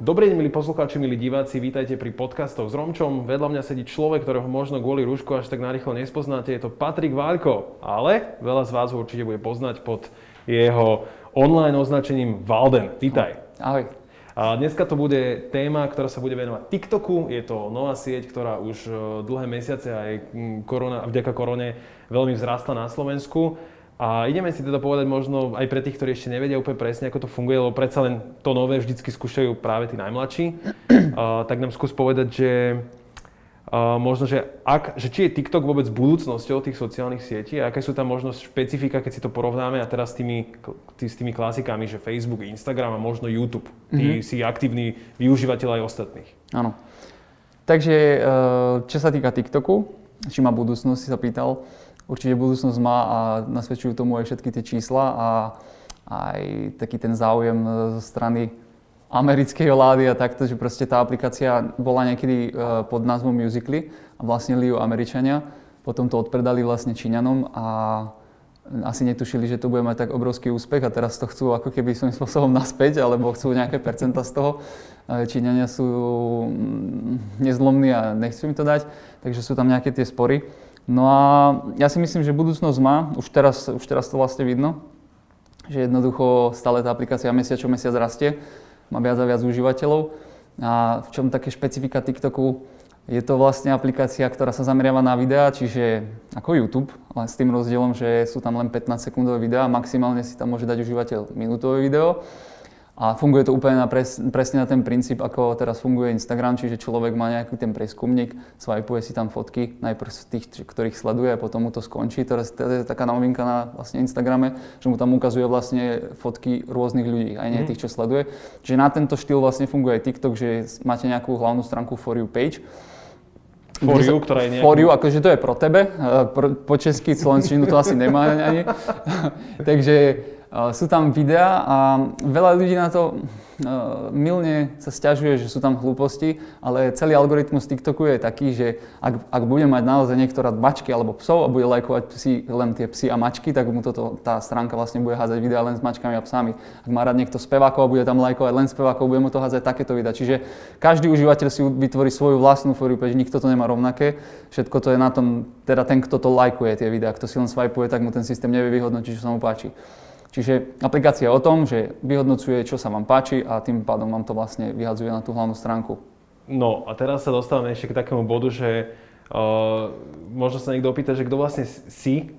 Dobrý deň, milí poslucháči, milí diváci, vítajte pri podcastoch s Romčom. Vedľa mňa sedí človek, ktorého možno kvôli rúšku až tak narýchlo nespoznáte, je to Patrik Váľko, ale veľa z vás ho určite bude poznať pod jeho online označením Valden. Vítaj. Ahoj. A dneska to bude téma, ktorá sa bude venovať TikToku. Je to nová sieť, ktorá už e, dlhé mesiace aj korona, vďaka korone veľmi vzrastla na Slovensku. A ideme si teda povedať možno aj pre tých, ktorí ešte nevedia úplne presne, ako to funguje, lebo predsa len to nové vždycky skúšajú práve tí najmladší. Uh, tak nám skús povedať, že uh, možno, že, ak, že či je TikTok vôbec budúcnosťou tých sociálnych sietí a aké sú tam možno špecifika, keď si to porovnáme a teraz s tými, tý, s tými klasikami, že Facebook, Instagram a možno YouTube. Ty mm-hmm. si aktívny využívateľ aj ostatných. Áno. Takže uh, čo sa týka TikToku, či má budúcnosť, si sa pýtal, určite budúcnosť má a nasvedčujú tomu aj všetky tie čísla a aj taký ten záujem zo strany americkej vlády a takto, že proste tá aplikácia bola niekedy e, pod názvom Musically a vlastnili ju Američania. Potom to odpredali vlastne Číňanom a asi netušili, že to bude mať tak obrovský úspech a teraz to chcú ako keby svojím spôsobom naspäť, alebo chcú nejaké percenta z toho. E, Číňania sú mm, nezlomní a nechcú im to dať, takže sú tam nejaké tie spory. No a ja si myslím, že budúcnosť má, už teraz, už teraz to vlastne vidno, že jednoducho stále tá aplikácia mesiac čo mesiac rastie, má viac a viac užívateľov. A v čom také špecifika TikToku, je to vlastne aplikácia, ktorá sa zameriava na videá, čiže ako YouTube, ale s tým rozdielom, že sú tam len 15 sekundové videá, maximálne si tam môže dať užívateľ minútové video. A funguje to úplne na pres, presne na ten princíp, ako teraz funguje Instagram, čiže človek má nejaký ten preskumník, swipeuje si tam fotky, najprv z tých, ktorých sleduje a potom mu to skončí. Teraz to je taká novinka na vlastne Instagrame, že mu tam ukazuje vlastne fotky rôznych ľudí, aj nie mm. tých, čo sleduje. Čiže na tento štýl vlastne funguje aj TikTok, že máte nejakú hlavnú stránku For You page, For you, ktorá je nejaký... For you, akože to je pro tebe, po česky, slovenčinu to asi nemá ani. Takže sú tam videá a veľa ľudí na to milne sa stiažuje, že sú tam hlúposti, ale celý algoritmus TikToku je taký, že ak, ak bude mať naozaj niekto rád mačky alebo psov a bude lajkovať psi, len tie psy a mačky, tak mu toto, tá stránka vlastne bude hádzať videá len s mačkami a psami. Ak má rád niekto spevákov a bude tam lajkovať len spevákov, bude mu to hádzať takéto videá. Čiže každý užívateľ si vytvorí svoju vlastnú for page, nikto to nemá rovnaké. Všetko to je na tom, teda ten, kto to lajkuje tie videá, kto si len swipeuje, tak mu ten systém nevie vyhodnotiť, čo sa mu páči. Čiže aplikácia je o tom, že vyhodnocuje, čo sa vám páči a tým pádom vám to vlastne vyhadzuje na tú hlavnú stránku. No a teraz sa dostávame ešte k takému bodu, že uh, možno sa niekto opýta, že kto vlastne si,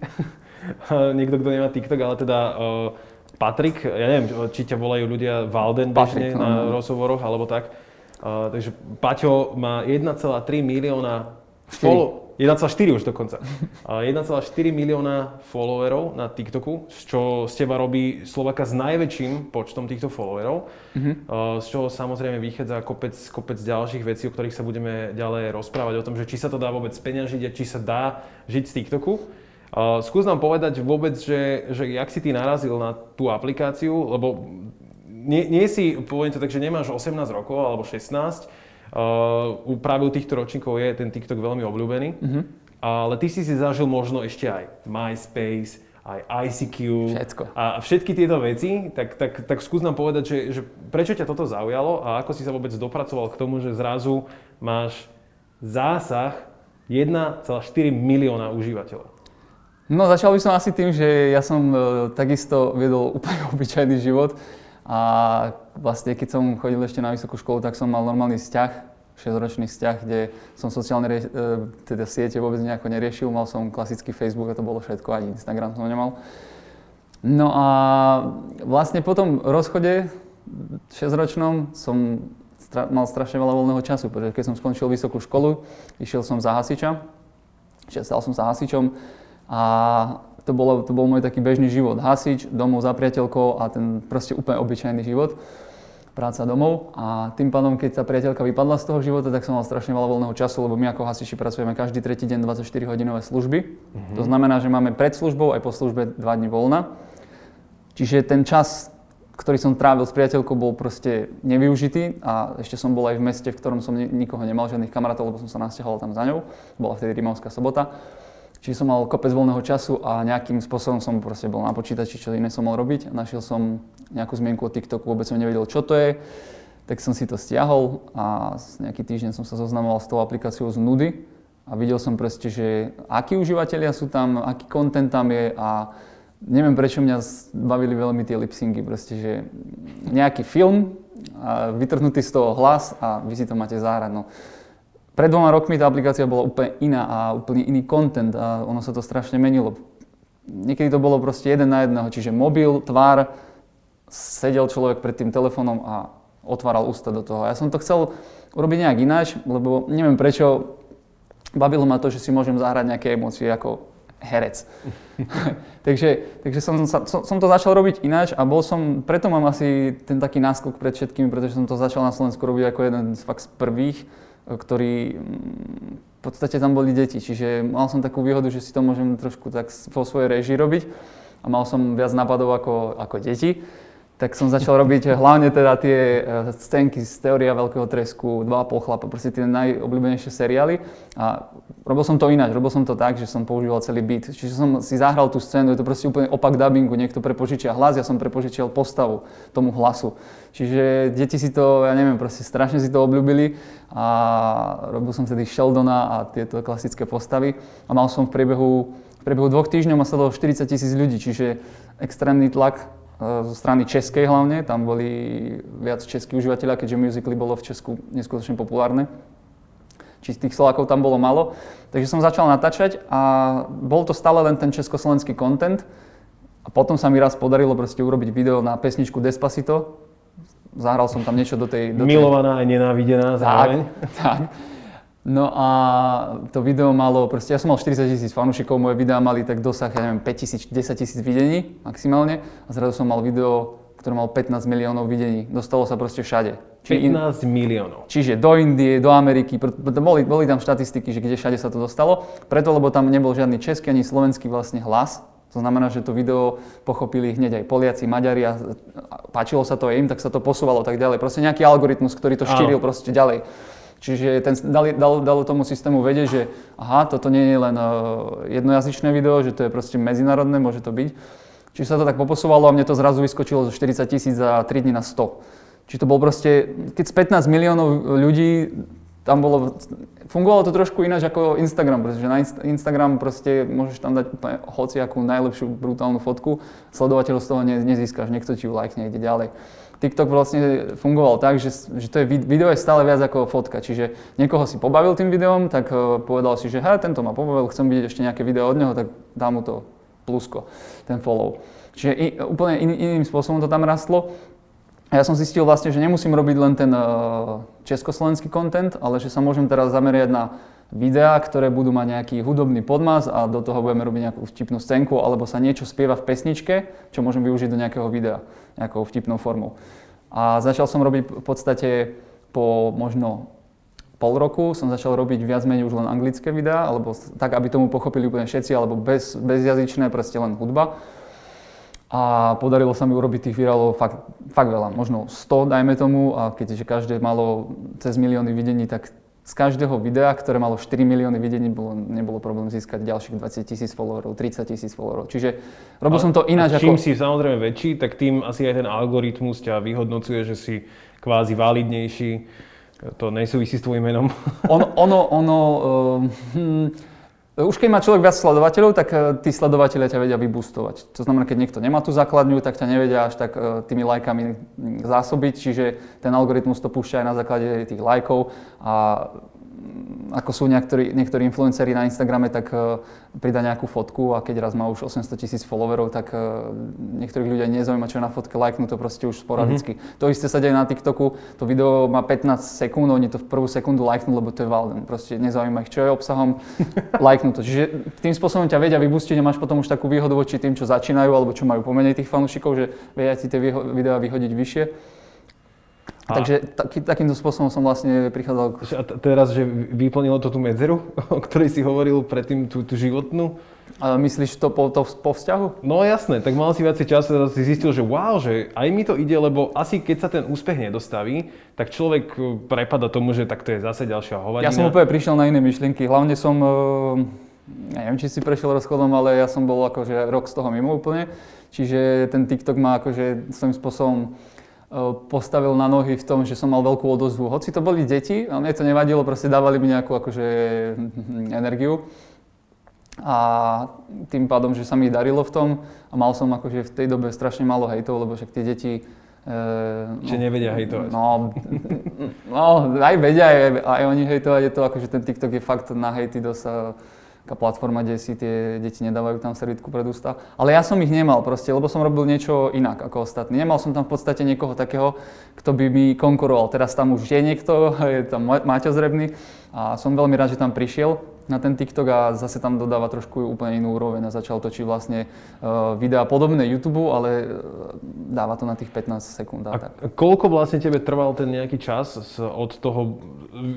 niekto, kto nemá TikTok, ale teda uh, Patrik, ja neviem, či ťa volajú ľudia Valden bežne na no. rozhovoroch alebo tak. Uh, takže Paťo má 1,3 milióna follow, 1,4 už dokonca. 1,4 milióna followerov na TikToku, z čo z teba robí Slovaka s najväčším počtom týchto followerov, mm-hmm. z čoho samozrejme vychádza kopec, kopec ďalších vecí, o ktorých sa budeme ďalej rozprávať, o tom, že či sa to dá vôbec peňažiť a či sa dá žiť z TikToku. skús nám povedať vôbec, že, že jak si ty narazil na tú aplikáciu, lebo nie, nie si, poviem to tak, že nemáš 18 rokov alebo 16, Uh, práve u týchto ročníkov je ten TikTok veľmi obľúbený. Uh-huh. Ale ty si si zažil možno ešte aj MySpace, aj ICQ Všetko. a všetky tieto veci, tak, tak, tak skús nám povedať, že, že prečo ťa toto zaujalo a ako si sa vôbec dopracoval k tomu, že zrazu máš zásah 1,4 milióna užívateľov. No začal by som asi tým, že ja som e, takisto viedol úplne obyčajný život. A vlastne keď som chodil ešte na vysokú školu, tak som mal normálny vzťah, 6-ročný vzťah, kde som sociálne rie- e, teda siete vôbec nejako neriešil. Mal som klasický Facebook a to bolo všetko, ani Instagram som nemal. No a vlastne po tom rozchode 6-ročnom som stra- mal strašne veľa voľného času, pretože keď som skončil vysokú školu, išiel som za hasiča, stal som sa hasičom a to, bolo, to bol môj taký bežný život. Hasič, domov za priateľkou a ten proste úplne obyčajný život. Práca domov a tým pádom, keď tá priateľka vypadla z toho života, tak som mal strašne veľa voľného času, lebo my ako hasiči pracujeme každý tretí deň 24 hodinové služby. Mm-hmm. To znamená, že máme pred službou aj po službe 2 dní voľna. Čiže ten čas, ktorý som trávil s priateľkou, bol proste nevyužitý a ešte som bol aj v meste, v ktorom som nikoho nemal, žiadnych kamarátov, lebo som sa nasťahoval tam za ňou. Bola vtedy Rimavská sobota. Čiže som mal kopec voľného času a nejakým spôsobom som proste bol na počítači, čo iné som mal robiť. Našiel som nejakú zmienku o TikToku, vôbec som nevedel, čo to je. tak som si to stiahol a nejaký týždeň som sa zoznamoval s tou aplikáciou z nudy a videl som proste, že akí užívateľia sú tam, aký content tam je a neviem prečo mňa bavili veľmi tie lipsingy, proste, že nejaký film, a vytrhnutý z toho hlas a vy si to máte zahrať. No. Pred dvoma rokmi tá aplikácia bola úplne iná a úplne iný content a ono sa to strašne menilo. Niekedy to bolo proste jeden na jedného, čiže mobil, tvár, sedel človek pred tým telefónom a otváral ústa do toho. Ja som to chcel urobiť nejak ináč, lebo neviem prečo, bavilo ma to, že si môžem zahrať nejaké emócie ako herec. takže takže som, som, som to začal robiť ináč a bol som, preto mám asi ten taký náskok pred všetkými, pretože som to začal na Slovensku robiť ako jeden z fakt z prvých, ktorý mm, v podstate tam boli deti, čiže mal som takú výhodu, že si to môžem trošku tak vo svojej režii robiť a mal som viac nápadov ako, ako deti tak som začal robiť hlavne teda tie eh, scénky z Teória veľkého tresku, Dva pol chlapa, proste tie najobľúbenejšie seriály. A robil som to ináč, robil som to tak, že som používal celý beat. Čiže som si zahral tú scénu, je to proste úplne opak dubbingu, niekto prepožičia hlas, ja som prepožičial postavu tomu hlasu. Čiže deti si to, ja neviem, proste strašne si to obľúbili a robil som vtedy Sheldona a tieto klasické postavy a mal som v priebehu, v priebehu dvoch týždňov ma 40 tisíc ľudí, čiže extrémny tlak Eh, zo strany českej hlavne, tam boli viac českí užívateľia, keďže musically bolo v Česku neskutočne populárne. Či tých Slovákov tam bolo malo. Takže som začal natáčať a bol to stále len ten československý content. A potom sa mi raz podarilo proste urobiť video na pesničku Despacito. Zahral som tam niečo do tej... Do tej... Milovaná a nenávidená zároveň. Tak, tak. No a to video malo, proste ja som mal 40 tisíc fanúšikov, moje videá mali tak dosah, ja neviem, 5 tisíc, 10 tisíc videní maximálne a zrazu som mal video, ktoré malo 15 miliónov videní. Dostalo sa proste všade. Či 15 in... miliónov. Čiže do Indie, do Ameriky, boli, boli tam štatistiky, že kde všade sa to dostalo. Preto, lebo tam nebol žiadny český ani slovenský vlastne hlas. To znamená, že to video pochopili hneď aj Poliaci, Maďari a páčilo sa to aj im, tak sa to posúvalo tak ďalej. Proste nejaký algoritmus, ktorý to štíril proste ďalej. Čiže ten, dali, dalo, dalo tomu systému vedieť, že aha, toto nie je len uh, jednojazyčné video, že to je proste medzinárodné, môže to byť. Čiže sa to tak poposúvalo a mne to zrazu vyskočilo zo 40 tisíc za 3 dní na 100. Čiže to bol proste, keď z 15 miliónov ľudí tam bolo, fungovalo to trošku ináč ako Instagram, pretože na Instagram proste môžeš tam dať úplne hociakú najlepšiu brutálnu fotku, sledovateľov z toho nezískaš, niekto ti ju like niekde ďalej. TikTok vlastne fungoval tak, že, že to je, video je stále viac ako fotka. Čiže niekoho si pobavil tým videom, tak uh, povedal si, že hej, tento ma pobavil, chcem vidieť ešte nejaké video od neho, tak dám mu to plusko, ten follow. Čiže i, úplne in, iným spôsobom to tam rastlo. A ja som zistil vlastne, že nemusím robiť len ten uh, československý content, ale že sa môžem teraz zameriať na videá, ktoré budú mať nejaký hudobný podmaz a do toho budeme robiť nejakú vtipnú scénku, alebo sa niečo spieva v pesničke, čo môžem využiť do nejakého videa, nejakou vtipnou formou. A začal som robiť v podstate po možno pol roku som začal robiť viac menej už len anglické videá, alebo tak, aby tomu pochopili úplne všetci, alebo bez, bezjazyčné, proste len hudba. A podarilo sa mi urobiť tých virálov fakt, fakt veľa, možno 100 dajme tomu a keďže každé malo cez milióny videní, tak z každého videa, ktoré malo 4 milióny videní, bolo, nebolo problém získať ďalších 20 tisíc followerov, 30 tisíc followerov. Čiže robil a, som to ináč. A čím ako... si samozrejme väčší, tak tým asi aj ten algoritmus ťa vyhodnocuje, že si kvázi validnejší. To nesúvisí s tvojim menom. ono, ono, ono uh, hm, už keď má človek viac sledovateľov, tak uh, tí sledovateľia ťa vedia vybustovať. To znamená, keď niekto nemá tú základňu, tak ťa nevedia až tak uh, tými lajkami zásobiť, čiže ten algoritmus to púšťa aj na základe tých lajkov a ako sú niektorí, niektorí influenceri na Instagrame, tak uh, pridá nejakú fotku a keď raz má už 800 tisíc followerov, tak uh, niektorých ľudí nezaujíma, čo je na fotke, lajknú to proste už sporadicky. Mm-hmm. To isté sa deje na TikToku, to video má 15 sekúnd, oni to v prvú sekundu lajknú, lebo to je Valden. Proste nezaujíma ich, čo je obsahom, lajknú to. Čiže tým spôsobom ťa vedia vybustiť a máš potom už takú výhodu voči tým, čo začínajú alebo čo majú pomenej tých fanúšikov, že vedia ti tie videá vyhodiť vyššie. A... Takže taký, takýmto spôsobom som vlastne prichádzal k... A teraz, že vyplnilo to tú medzeru, o ktorej si hovoril predtým, tú, tú životnú? A myslíš to po, to po vzťahu? No jasné, tak mal si viacej času, teraz si zistil, že wow, že aj mi to ide, lebo asi keď sa ten úspech nedostaví, tak človek e, prepada tomu, že tak to je zase ďalšia hovadina. Ja som úplne prišiel na iné myšlienky, hlavne som, e, neviem, či si prešiel rozchodom, ale ja som bol akože rok z toho mimo úplne, čiže ten TikTok ma akože svojím spôsobom postavil na nohy v tom, že som mal veľkú odozvu. Hoci to boli deti, a mne to nevadilo, proste dávali mi nejakú akože energiu. A tým pádom, že sa mi darilo v tom a mal som akože v tej dobe strašne málo hejtov, lebo však tie deti Uh, Čiže no, nevedia hejtovať. No, no, aj vedia, aj, aj oni hejtovať, je to akože ten TikTok je fakt na hejty dosť taká platforma, kde si tie deti nedávajú tam servítku pred ústa. Ale ja som ich nemal proste, lebo som robil niečo inak ako ostatní. Nemal som tam v podstate niekoho takého, kto by mi konkuroval. Teraz tam už je niekto, je tam Maťo Zrebný a som veľmi rád, že tam prišiel na ten TikTok a zase tam dodáva trošku úplne inú úroveň a začal točiť vlastne uh, videá podobné YouTube, ale uh, dáva to na tých 15 sekúnd. A, a tak. koľko vlastne tebe trval ten nejaký čas od toho,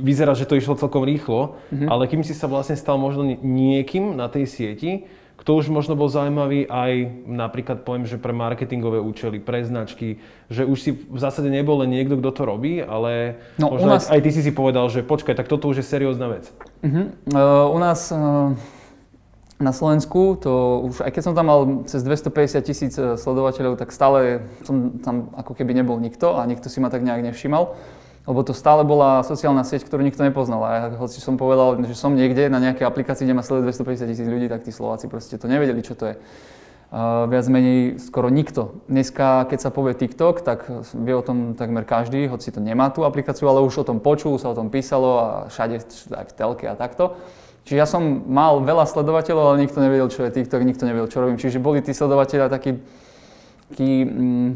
vyzerá, že to išlo celkom rýchlo, mm-hmm. ale kým si sa vlastne stal možno niekým na tej sieti, kto už možno bol zaujímavý aj napríklad poviem, že pre marketingové účely, pre značky, že už si v zásade nebol len niekto, kto to robí, ale no, možno nás... aj, ty si si povedal, že počkaj, tak toto už je seriózna vec. Uh-huh. Uh, u nás uh, na Slovensku, to už aj keď som tam mal cez 250 tisíc e, sledovateľov, tak stále som tam ako keby nebol nikto a nikto si ma tak nejak nevšimal lebo to stále bola sociálna sieť, ktorú nikto nepoznal. A ja, hoci som povedal, že som niekde na nejakej aplikácii, kde ma sleduje 250 tisíc ľudí, tak tí Slováci proste to nevedeli, čo to je. Uh, viac menej skoro nikto. Dneska, keď sa povie TikTok, tak vie o tom takmer každý, hoci to nemá tú aplikáciu, ale už o tom počul, sa o tom písalo a všade, aj v telke a takto. Čiže ja som mal veľa sledovateľov, ale nikto nevedel, čo je TikTok, nikto nevedel, čo robím. Čiže boli tí sledovateľia takí, takí mm,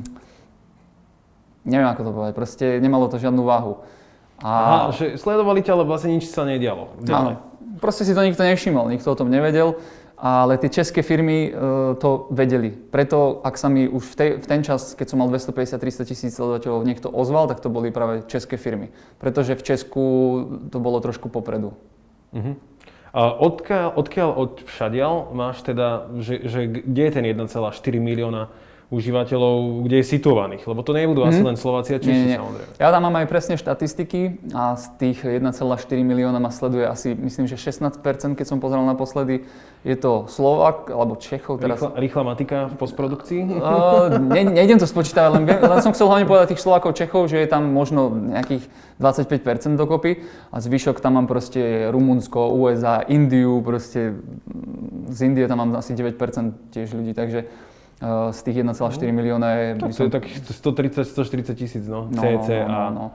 neviem ako to povedať, proste nemalo to žiadnu váhu. A... Aha, že sledovali ťa, ale vlastne nič sa nedialo. Áno, proste si to nikto nevšimol, nikto o tom nevedel, ale tie české firmy e, to vedeli. Preto, ak sa mi už v, tej, v ten čas, keď som mal 250-300 tisíc sledovateľov, niekto ozval, tak to boli práve české firmy. Pretože v Česku to bolo trošku popredu. Uh-huh. A odkiaľ, odkiaľ od všadiaľ máš teda, že, že kde je ten 1,4 milióna užívateľov, kde je situovaných, lebo to nebudú mm. asi mhm. len Slováci a Češi samozrejme. Ja tam mám aj presne štatistiky a z tých 1,4 milióna ma sleduje asi, myslím, že 16%, keď som pozrel naposledy, je to Slovak alebo Čechov. Teraz... Rýchla, rýchla matika v postprodukcii? Uh, ne, nejdem to spočítať, len, len som chcel hlavne povedať tých Slovákov, Čechov, že je tam možno nejakých 25% dokopy a zvyšok tam mám proste Rumunsko, USA, Indiu, proste z Indie tam mám asi 9% tiež ľudí, takže z tých 1,4 no. milióna je... Tak to je tak 130-140 tisíc, no, no CC no, no, no, no.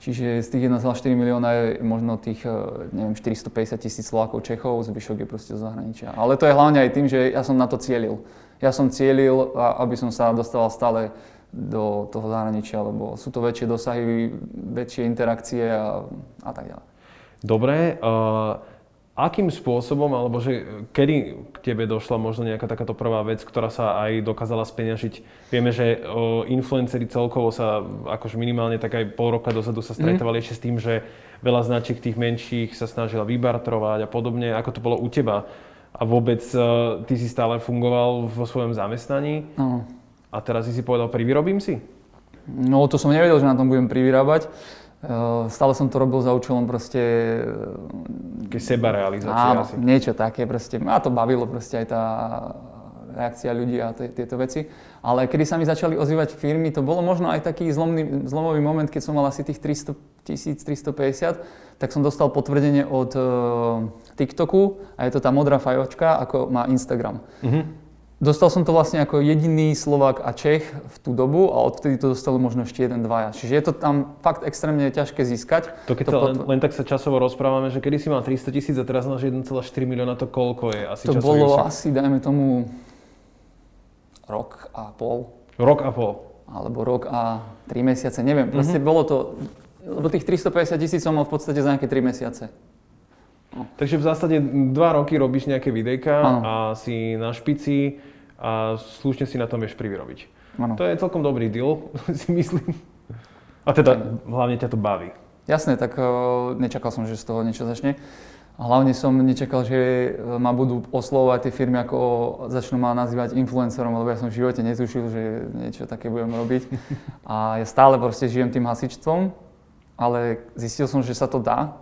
Čiže z tých 1,4 milióna je možno tých, eh, neviem, 450 tisíc Slovákov, Čechov, zvyšok je proste z zahraničia. Ale to je hlavne aj tým, že ja som na to cielil. Ja som cielil, aby som sa dostal stále do toho zahraničia, lebo sú to väčšie dosahy, väčšie interakcie a, a tak ďalej. Dobre, uh, akým spôsobom, alebo že kedy k tebe došla možno nejaká takáto prvá vec, ktorá sa aj dokázala speňažiť? Vieme, že o, influenceri celkovo sa akože minimálne tak aj pol roka dozadu sa stretávali mm. ešte s tým, že veľa značiek tých menších sa snažila vybartrovať a podobne. Ako to bolo u teba? A vôbec uh, ty si stále fungoval vo svojom zamestnaní? No. A teraz si si povedal, privyrobím si? No to som nevedel, že na tom budem privyrábať. Eh, stále som to robil za účelom proste... Také seba realizácia áno, asi. niečo také proste. Ma to bavilo proste aj tá reakcia ľudí a tieto veci. Ale kedy sa mi začali ozývať firmy, to bolo možno aj taký zlomný, zlomový moment, keď som mal asi tých 300 tisíc, 350, tak som dostal potvrdenie od uh, TikToku a je to tá modrá fajočka, ako má Instagram. Mm-hmm. Dostal som to vlastne ako jediný Slovák a Čech v tú dobu a odtedy to dostali možno ešte jeden, dvaja. Čiže je to tam fakt extrémne ťažké získať. To keď to len, len tak sa časovo rozprávame, že kedy si mal 300 tisíc a teraz máš 1,4 milióna, to koľko je asi To bolo asi, dajme tomu, rok a pol. Rok a pol. Alebo rok a 3 mesiace, neviem. Proste mm-hmm. bolo to, lebo tých 350 tisíc som mal v podstate za nejaké 3 mesiace. Takže v zásade 2 roky robíš nejaké videjka ano. a si na špici a slušne si na tom vieš privyrobiť. Ano. To je celkom dobrý deal, si myslím. A teda hlavne ťa to baví. Jasné, tak uh, nečakal som, že z toho niečo začne. Hlavne som nečakal, že e, ma budú oslovovať tie firmy, ako začnú ma nazývať influencerom, lebo ja som v živote netušil, že niečo také budem robiť. A ja stále proste žijem tým hasičstvom, ale zistil som, že sa to dá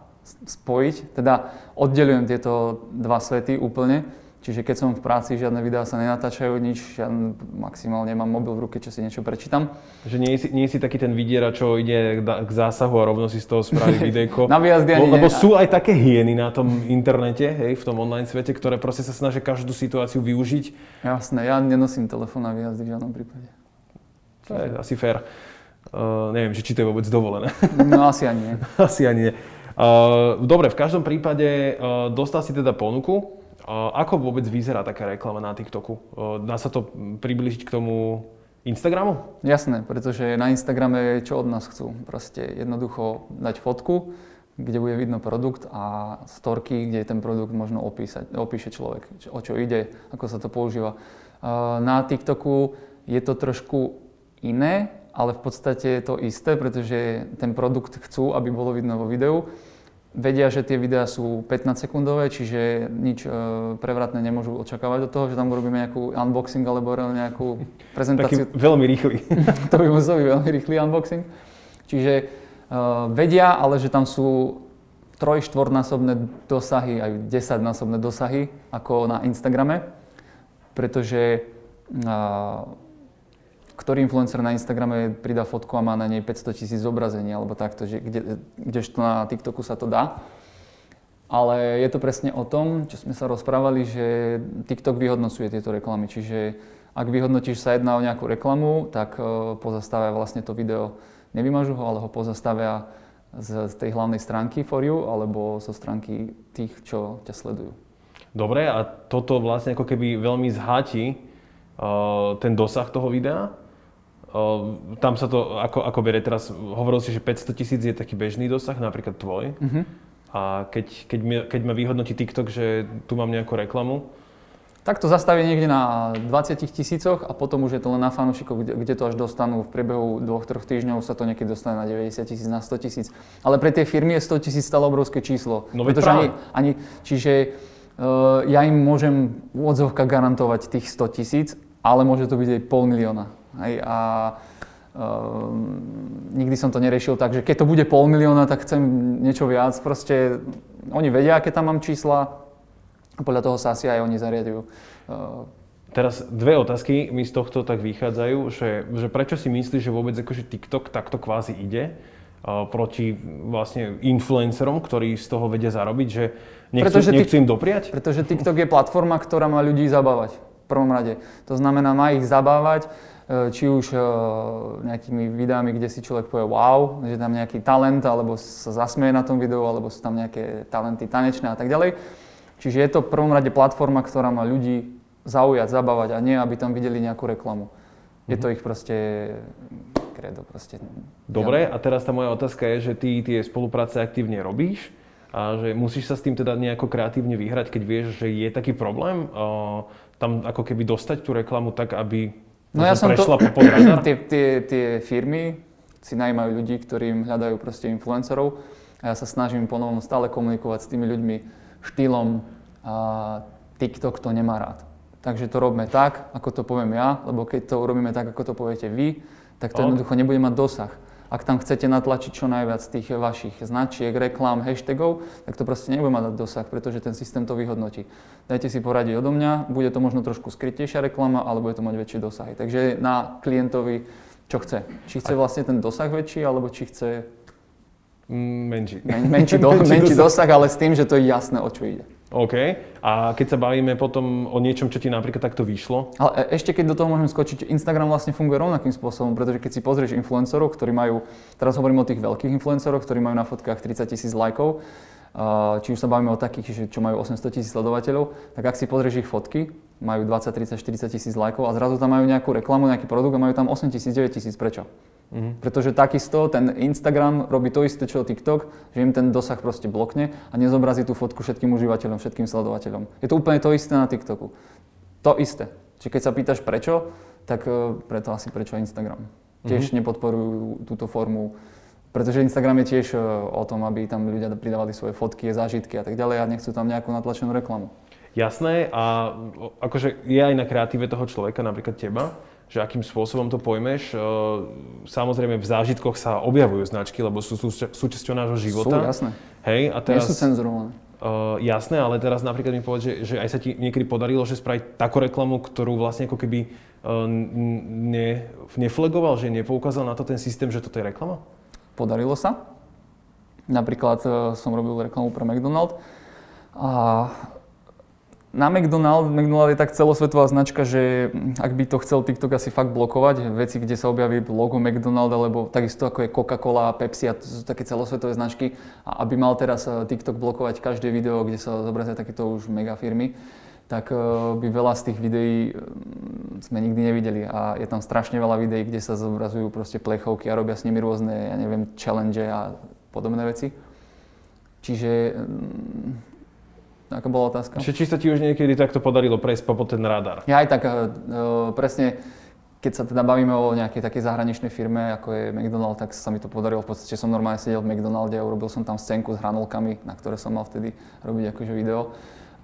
spojiť, teda oddelujem tieto dva svety úplne Čiže keď som v práci, žiadne videá sa nenatáčajú, nič, žiadne, maximálne mám mobil v ruke, čo si niečo prečítam. Že nie si, nie si taký ten vidiera, čo ide k zásahu a rovno si z toho spraví videjko. Na výjazdy ani Lebo nie. sú aj také hyeny na tom internete, hej, v tom online svete, ktoré proste sa snažia každú situáciu využiť. Jasné, ja nenosím telefón na výjazdy v žiadnom prípade. To je asi fér. Uh, neviem, že či to je vôbec dovolené. No asi ani nie. asi ani nie. Uh, dobre, v každom prípade uh, dostal si teda ponuku. Uh, ako vôbec vyzerá taká reklama na TikToku? Dá sa to približiť k tomu Instagramu? Jasné, pretože na Instagrame čo od nás chcú? Proste jednoducho dať fotku, kde bude vidno produkt a storky, kde ten produkt možno opísať, opíše človek, o čo ide, ako sa to používa. Na TikToku je to trošku iné, ale v podstate je to isté, pretože ten produkt chcú, aby bolo vidno vo videu. Vedia, že tie videá sú 15 sekundové, čiže nič e, prevratné nemôžu očakávať od toho, že tam urobíme nejakú unboxing alebo nejakú prezentáciu Taký veľmi rýchly. to by musel byť veľmi rýchly unboxing. Čiže uh, vedia, ale že tam sú troj, štvornásobné dosahy, aj 10-násobné dosahy, ako na Instagrame, pretože uh, ktorý influencer na Instagrame pridá fotku a má na nej 500 tisíc zobrazení alebo takto, že kde, kdežto na TikToku sa to dá. Ale je to presne o tom, čo sme sa rozprávali, že TikTok vyhodnocuje tieto reklamy. Čiže ak vyhodnotíš sa jedná o nejakú reklamu, tak e, pozastavia vlastne to video, nevymažu ho, ale ho pozastavia z, z tej hlavnej stránky For You alebo zo stránky tých, čo ťa sledujú. Dobre, a toto vlastne ako keby veľmi zhatí uh, ten dosah toho videa. Uh, tam sa to, ako, ako berie teraz, hovoril si, že 500 tisíc je taký bežný dosah, napríklad tvoj. Mhm. A keď, keď, mi, keď ma vyhodnotí TikTok, že tu mám nejakú reklamu, Tak to zastaví niekde na 20 tisícoch a potom už je to len na fanúšikov, kde, kde to až dostanú v priebehu dvoch, troch týždňov sa to niekedy dostane na 90 tisíc, na 100 tisíc. Ale pre tie firmy je 100 tisíc stále obrovské číslo. No pretože ani, ani, čiže uh, ja im môžem v odzovka garantovať tých 100 tisíc, ale môže to byť aj pol milióna. Hej, a uh, nikdy som to neriešil tak, že keď to bude pol milióna, tak chcem niečo viac. Proste oni vedia, aké tam mám čísla, a podľa toho sa asi aj oni zariadujú. Uh, Teraz dve otázky mi z tohto tak vychádzajú, že, že prečo si myslíš, že vôbec akože TikTok takto kvázi ide uh, proti vlastne influencerom, ktorí z toho vedia zarobiť, že nechcú, Pretože nechcú im dopriať? Pretože TikTok je platforma, ktorá má ľudí zabávať v prvom rade. To znamená, má ich zabávať, či už e, nejakými videami, kde si človek povie wow, že tam nejaký talent, alebo sa zasmeje na tom videu, alebo sú tam nejaké talenty tanečné a tak ďalej. Čiže je to v prvom rade platforma, ktorá má ľudí zaujať, zabávať a nie, aby tam videli nejakú reklamu. Je to ich proste kredo proste. Dobre, a teraz tá moja otázka je, že ty tie spolupráce aktívne robíš a že musíš sa s tým teda nejako kreatívne vyhrať, keď vieš, že je taký problém uh, tam ako keby dostať tú reklamu tak, aby No ja som to, prešla po pod radar? tie, tie, tie firmy si najímajú ľudí, ktorým hľadajú proste influencerov a ja sa snažím ponovom stále komunikovať s tými ľuďmi štýlom a TikTok to nemá rád. Takže to robme tak, ako to poviem ja, lebo keď to urobíme tak, ako to poviete vy, tak to Ok. jednoducho nebude mať dosah. Ak tam chcete natlačiť čo najviac tých vašich značiek, reklám, hashtagov, tak to proste nebude mať dosah, pretože ten systém to vyhodnotí. Dajte si poradiť odo mňa, bude to možno trošku skrytejšia reklama, ale bude to mať väčšie dosahy. Takže na klientovi čo chce. Či chce vlastne ten dosah väčší, alebo či chce Mm, menší. men, menší, do, Menší menší dosah. dosah, ale s tým, že to je jasné, o čo ide. OK. A keď sa bavíme potom o niečom, čo ti napríklad takto vyšlo, Ale e- ešte keď do toho môžem skočiť, Instagram vlastne funguje rovnakým spôsobom, pretože keď si pozrieš influencerov, ktorí majú, teraz hovorím o tých veľkých influenceroch, ktorí majú na fotkách 30 tisíc lajkov, či už sa bavíme o takých, čo majú 800 tisíc sledovateľov, tak ak si pozrieš ich fotky, majú 20, 30, 40 tisíc lajkov a zrazu tam majú nejakú reklamu, nejaký produkt a majú tam 8 tisíc, 9 tisíc. Prečo? Mhm. Pretože takisto ten Instagram robí to isté, čo TikTok, že im ten dosah proste blokne a nezobrazí tú fotku všetkým užívateľom, všetkým sledovateľom. Je to úplne to isté na TikToku. To isté. Čiže keď sa pýtaš prečo, tak eh, preto asi prečo Instagram. Tiež nepodporujú túto formu, pretože Instagram je tiež eh, o tom, aby tam ľudia pridávali svoje fotky, zážitky a tak ďalej a nechcú tam nejakú natlačenú reklamu. Jasné, a akože je aj na kreatíve toho človeka, napríklad teba, že akým spôsobom to pojmeš. E, Samozrejme v zážitkoch sa objavujú značky, lebo sú súča- súčasťou nášho života. Sú, jasné. Hej, a Teraz... Nie sú cenzurované. Uh, jasné, ale teraz napríklad mi povedz, že, že aj sa ti niekedy podarilo, že spraviť takú reklamu, ktorú vlastne ako keby uh, ne, neflegoval, že nepoukázal na to ten systém, že toto je reklama? Podarilo sa. Napríklad uh, som robil reklamu pre McDonald a na McDonald, McDonald je tak celosvetová značka, že ak by to chcel TikTok asi fakt blokovať, veci, kde sa objaví logo McDonald, alebo takisto ako je Coca-Cola, Pepsi a to sú také celosvetové značky, a aby mal teraz eh, TikTok blokovať každé video, kde sa zobrazia takéto už mega firmy, tak eh, by veľa z tých videí mm, sme nikdy nevideli. A je tam strašne veľa videí, kde sa zobrazujú proste plechovky a robia s nimi rôzne, ja neviem, challenge a podobné veci. Čiže mm, Aká bola otázka? Čiže či sa ti už niekedy takto podarilo prejsť po ten radar? Ja aj tak, uh, presne, keď sa teda bavíme o nejakej takej zahraničnej firme, ako je McDonald, tak sa mi to podarilo. V podstate som normálne sedel v McDonalde a urobil som tam scénku s hranolkami, na ktoré som mal vtedy robiť akože video.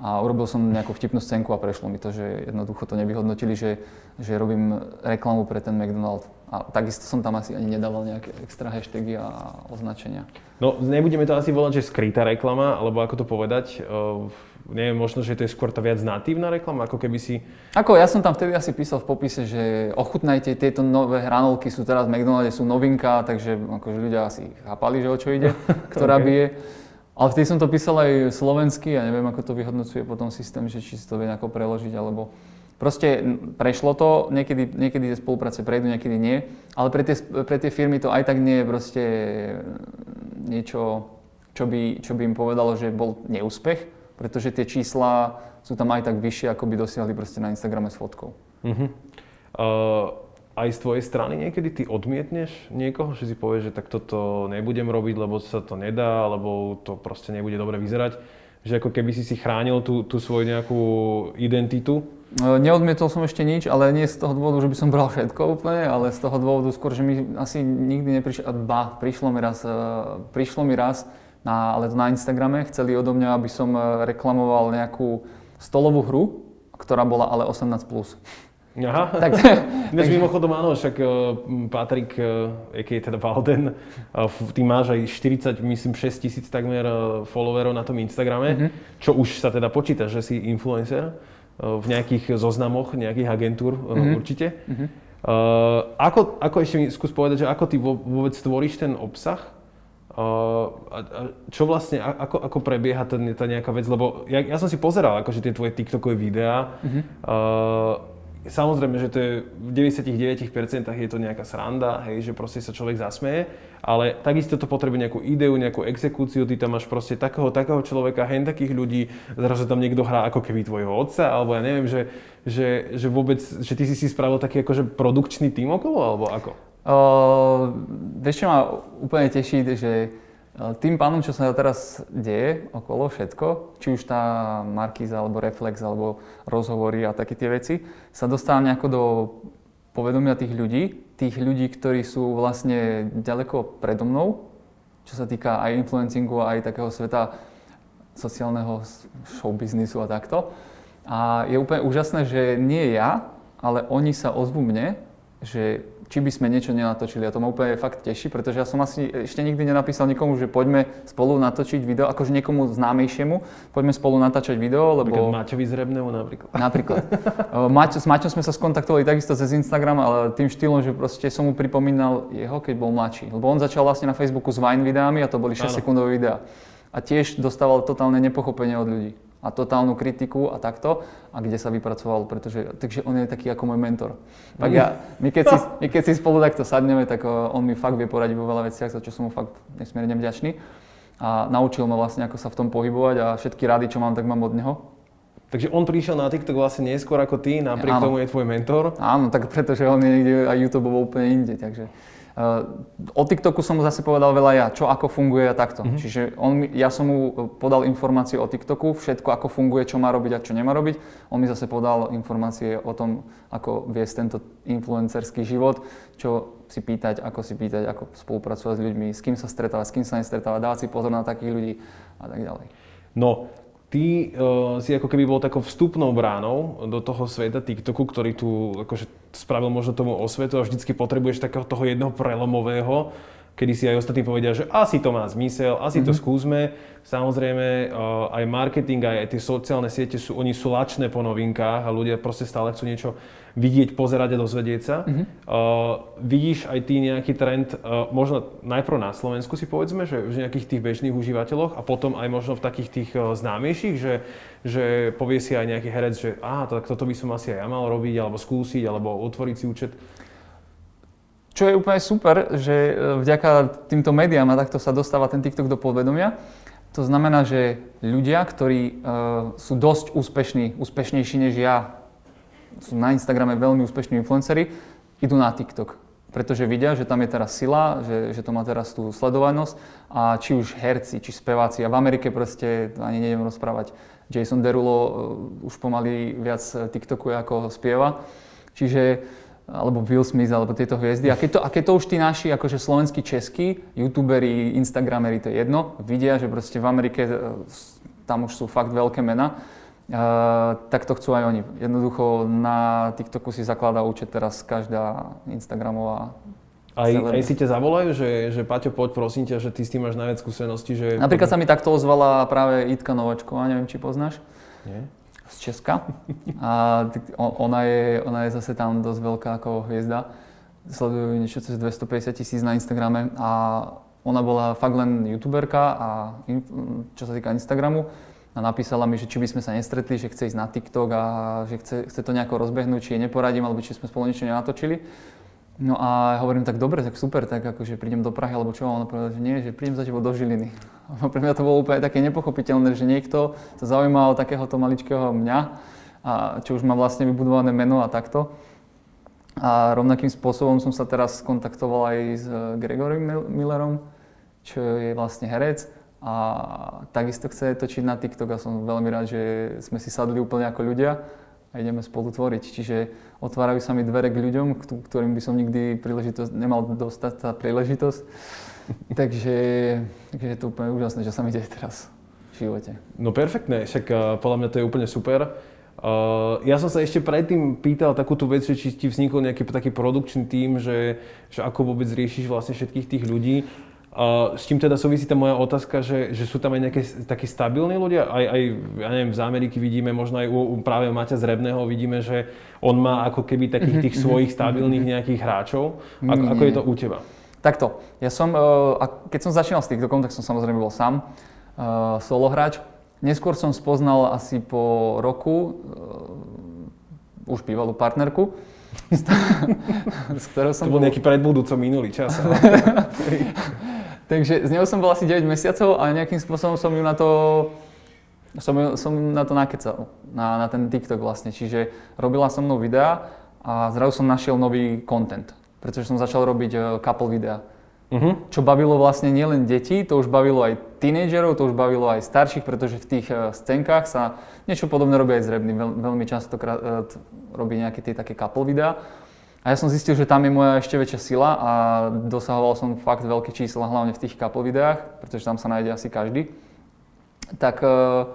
A urobil som nejakú vtipnú scénku a prešlo mi to, že jednoducho to nevyhodnotili, že, že robím reklamu pre ten McDonald. A takisto som tam asi ani nedával nejaké extra hashtagy a označenia. No, nebudeme to asi volať, že skrytá reklama, alebo ako to povedať. Uh, neviem, možno, že to je skôr tá viac natívna reklama, ako keby si... Ako ja som tam vtedy asi písal v popise, že ochutnajte tieto nové hranolky, sú teraz v McDonalde, sú novinka, takže akože ľudia asi chápali, že o čo ide, ktorá okay. bije. Ale vtedy som to písal aj slovensky a neviem, ako to vyhodnocuje potom systém, že či si to vie nejako preložiť, alebo Proste prešlo to, niekedy, niekedy tie spolupráce prejdú, niekedy nie, ale pre tie, pre tie firmy to aj tak nie je proste niečo, čo by, čo by im povedalo, že bol neúspech, pretože tie čísla sú tam aj tak vyššie, ako by dosiahli proste na Instagrame s fotkou. Uh-huh. Uh, aj z tvojej strany niekedy ty odmietneš niekoho, že si povieš, že tak toto nebudem robiť, lebo sa to nedá, alebo to proste nebude dobre vyzerať, že ako keby si si chránil tú, tú svoju nejakú identitu E, neodmietol som ešte nič, ale nie z toho dôvodu, že by som bral všetko úplne, ale z toho dôvodu skôr, že mi asi nikdy neprišlo, ba, prišlo mi raz, e, prišlo mi raz na, ale to na Instagrame, chceli odo mňa, aby som e, reklamoval nejakú stolovú hru, ktorá bola ale 18+. Plus. Aha, tak, Dnes mimochodom áno, však Patrik, aký je teda Valden, ty máš aj 40, myslím 6 tisíc takmer followerov na tom Instagrame, mm-hmm. čo už sa teda počíta, že si influencer v nejakých zoznamoch nejakých agentúr mm-hmm. určite. Mm-hmm. Ako, ako ešte mi skús povedať, že ako ty vôbec tvoríš ten obsah? Uh, čo vlastne, ako, ako prebieha ten, tá nejaká vec? Lebo ja, ja som si pozeral akože tie tvoje TikTokové videá. Mm-hmm. Uh, Samozrejme, že to je v 99% je to nejaká sranda, hej, že proste sa človek zasmeje, ale takisto to potrebuje nejakú ideu, nejakú exekúciu, ty tam máš proste takého, takého človeka, hen takých ľudí, zrazu tam niekto hrá ako keby tvojho otca, alebo ja neviem, že, že, že vôbec, že ty si si spravil taký akože produkčný tým okolo, alebo ako? Uh, vieš, čo ma úplne teší, že tým pánom, čo sa teraz deje okolo všetko, či už tá Markíza, alebo Reflex, alebo rozhovory a také tie veci, sa dostáva nejako do povedomia tých ľudí, tých ľudí, ktorí sú vlastne ďaleko predo mnou, čo sa týka aj influencingu, aj takého sveta sociálneho showbiznisu a takto. A je úplne úžasné, že nie ja, ale oni sa ozvú mne, že či by sme niečo nenatočili. A to ma úplne fakt teší, pretože ja som asi ešte nikdy nenapísal nikomu, že poďme spolu natočiť video, akože niekomu známejšiemu, poďme spolu natáčať video, lebo... Maťovi Zrebnému napríklad. Napríklad. Maťo, s Maťom sme sa skontaktovali takisto cez Instagram, ale tým štýlom, že proste som mu pripomínal jeho, keď bol mladší. Lebo on začal vlastne na Facebooku s Vine videami a to boli 6 sekundové videá. A tiež dostával totálne nepochopenie od ľudí a totálnu kritiku a takto a kde sa vypracoval, pretože takže on je taký ako môj mentor. Tak ja, my keď, si, my keď si spolu takto sadneme, tak on mi fakt vie poradiť vo veľa veciach, za čo som mu fakt nesmierne vďačný. A naučil ma vlastne, ako sa v tom pohybovať a všetky rady, čo mám, tak mám od neho. Takže on prišiel na TikTok vlastne neskôr ako ty, napriek Áno. tomu je tvoj mentor? Áno, tak pretože on je niekde aj YouTube úplne inde, takže o TikToku som mu zase povedal veľa ja, čo ako funguje a takto. Mm-hmm. Čiže on, ja som mu podal informácie o TikToku, všetko ako funguje, čo má robiť a čo nemá robiť. On mi zase podal informácie o tom, ako viesť tento influencerský život, čo si pýtať, ako si pýtať, ako spolupracovať s ľuďmi, s kým sa stretávať, s kým sa nestretávať, dávať si pozor na takých ľudí a tak ďalej. No, ty uh, si ako keby bol takou vstupnou bránou do toho sveta TikToku, ktorý tu akože spravil možno tomu osvetu a vždycky potrebuješ takého toho jedného prelomového, kedy si aj ostatní povedia, že asi to má zmysel, asi mm-hmm. to skúsme. Samozrejme, uh, aj marketing, aj tie sociálne siete sú, oni sú lačné po novinkách a ľudia proste stále chcú niečo vidieť, pozerať a dozvedieť sa. Mm-hmm. Uh, vidíš aj ty nejaký trend, uh, možno najprv na Slovensku si povedzme, že v nejakých tých bežných užívateľoch a potom aj možno v takých tých uh, známejších, že, že povie si aj nejaký herec, že aha, tak toto by som asi aj ja mal robiť, alebo skúsiť, alebo otvoriť si účet. Čo je úplne super, že e, vďaka týmto médiám a takto sa dostáva ten TikTok do povedomia. To znamená, že ľudia, ktorí uh, sú dosť úspešní, úspešnejší než ja, sú na Instagrame veľmi úspešní influenceri, idú na TikTok. Pretože vidia, že tam je teraz sila, že, že to má teraz tú sledovanosť a či už herci, či speváci. A v Amerike proste, ani nejdem rozprávať, Jason Derulo uh, už pomaly viac TikTokuje ako spieva. Čiže alebo Will Smith, alebo tieto hviezdy. A keď to, a keď to už tí naši, akože slovenskí, českí, youtuberi, instagrameri, to je jedno, vidia, že proste v Amerike e, tam už sú fakt veľké mená, uh, tak to chcú aj oni. Jednoducho na TikToku si zakladá účet teraz každá Instagramová aj, aj si ťa zavolajú, že, že Paťo, poď prosím ťa, že ty s tým máš najviac skúseností. Že... Napríklad sa mi takto ozvala práve Itka Novačková, neviem, či poznáš. Nie z Česka. A ona je, ona je zase tam dosť veľká ako hviezda. Sledujú niečo cez 250 tisíc na Instagrame a ona bola fakt len youtuberka a čo sa týka Instagramu a napísala mi, že či by sme sa nestretli, že chce ísť na TikTok a že chce, chce to nejako rozbehnúť, či jej neporadím, alebo či sme spolu niečo nenatočili. No a hovorím, tak dobre, tak super, tak akože prídem do Prahy, alebo čo? A ona povedala, že nie, že prídem za tebou do Žiliny. A pre mňa to bolo úplne také nepochopiteľné, že niekto sa zaujíma o takéhoto maličkého mňa, a čo už má vlastne vybudované meno a takto. A rovnakým spôsobom som sa teraz kontaktoval aj s Gregory Millerom, čo je vlastne herec a takisto chce točiť na TikTok a som veľmi rád, že sme si sadli úplne ako ľudia a ideme spolu tvoriť. Čiže otvárajú sa mi dvere k ľuďom, ktorým by som nikdy príležitosť, nemal dostať tá príležitosť. takže, takže je to úplne úžasné, že sa mi deje teraz v živote. No perfektné, však uh, podľa mňa to je úplne super. Uh, ja som sa ešte predtým pýtal takú tú vec, či ti vznikol nejaký taký produkčný tím, že, že ako vôbec riešiš vlastne všetkých tých ľudí. A s čím teda súvisí tá moja otázka, že, že sú tam aj nejaké takí stabilní ľudia? Aj, aj ja neviem, z Ameriky vidíme, možno aj u, u práve Maťa Zrebného vidíme, že on má ako keby takých tých mhm, svojich mhm, stabilných mhm. nejakých hráčov. Ako, ako je to u teba? Takto, ja som, uh, keď som začínal s TikTokom, tak som samozrejme bol sám, uh, solo hráč. Neskôr som spoznal asi po roku uh, už bývalú partnerku, s ktorou som to bol... nejaký predbudúco minulý čas. Takže z neho som bol asi 9 mesiacov a nejakým spôsobom som ju na to som, som na to nakecal, na, na ten TikTok vlastne. Čiže robila som mnou videa a zrazu som našiel nový content, pretože som začal robiť uh, couple videa. Uh-huh. Čo bavilo vlastne nielen deti, to už bavilo aj tínedžerov, to už bavilo aj starších, pretože v tých uh, scénkach sa niečo podobné robí aj z Rebny. Veľ, veľmi často krát, uh, robí nejaké tie také couple videa. A ja som zistil, že tam je moja ešte väčšia sila a dosahoval som fakt veľké čísla, hlavne v tých couple videách, pretože tam sa nájde asi každý. Tak, uh,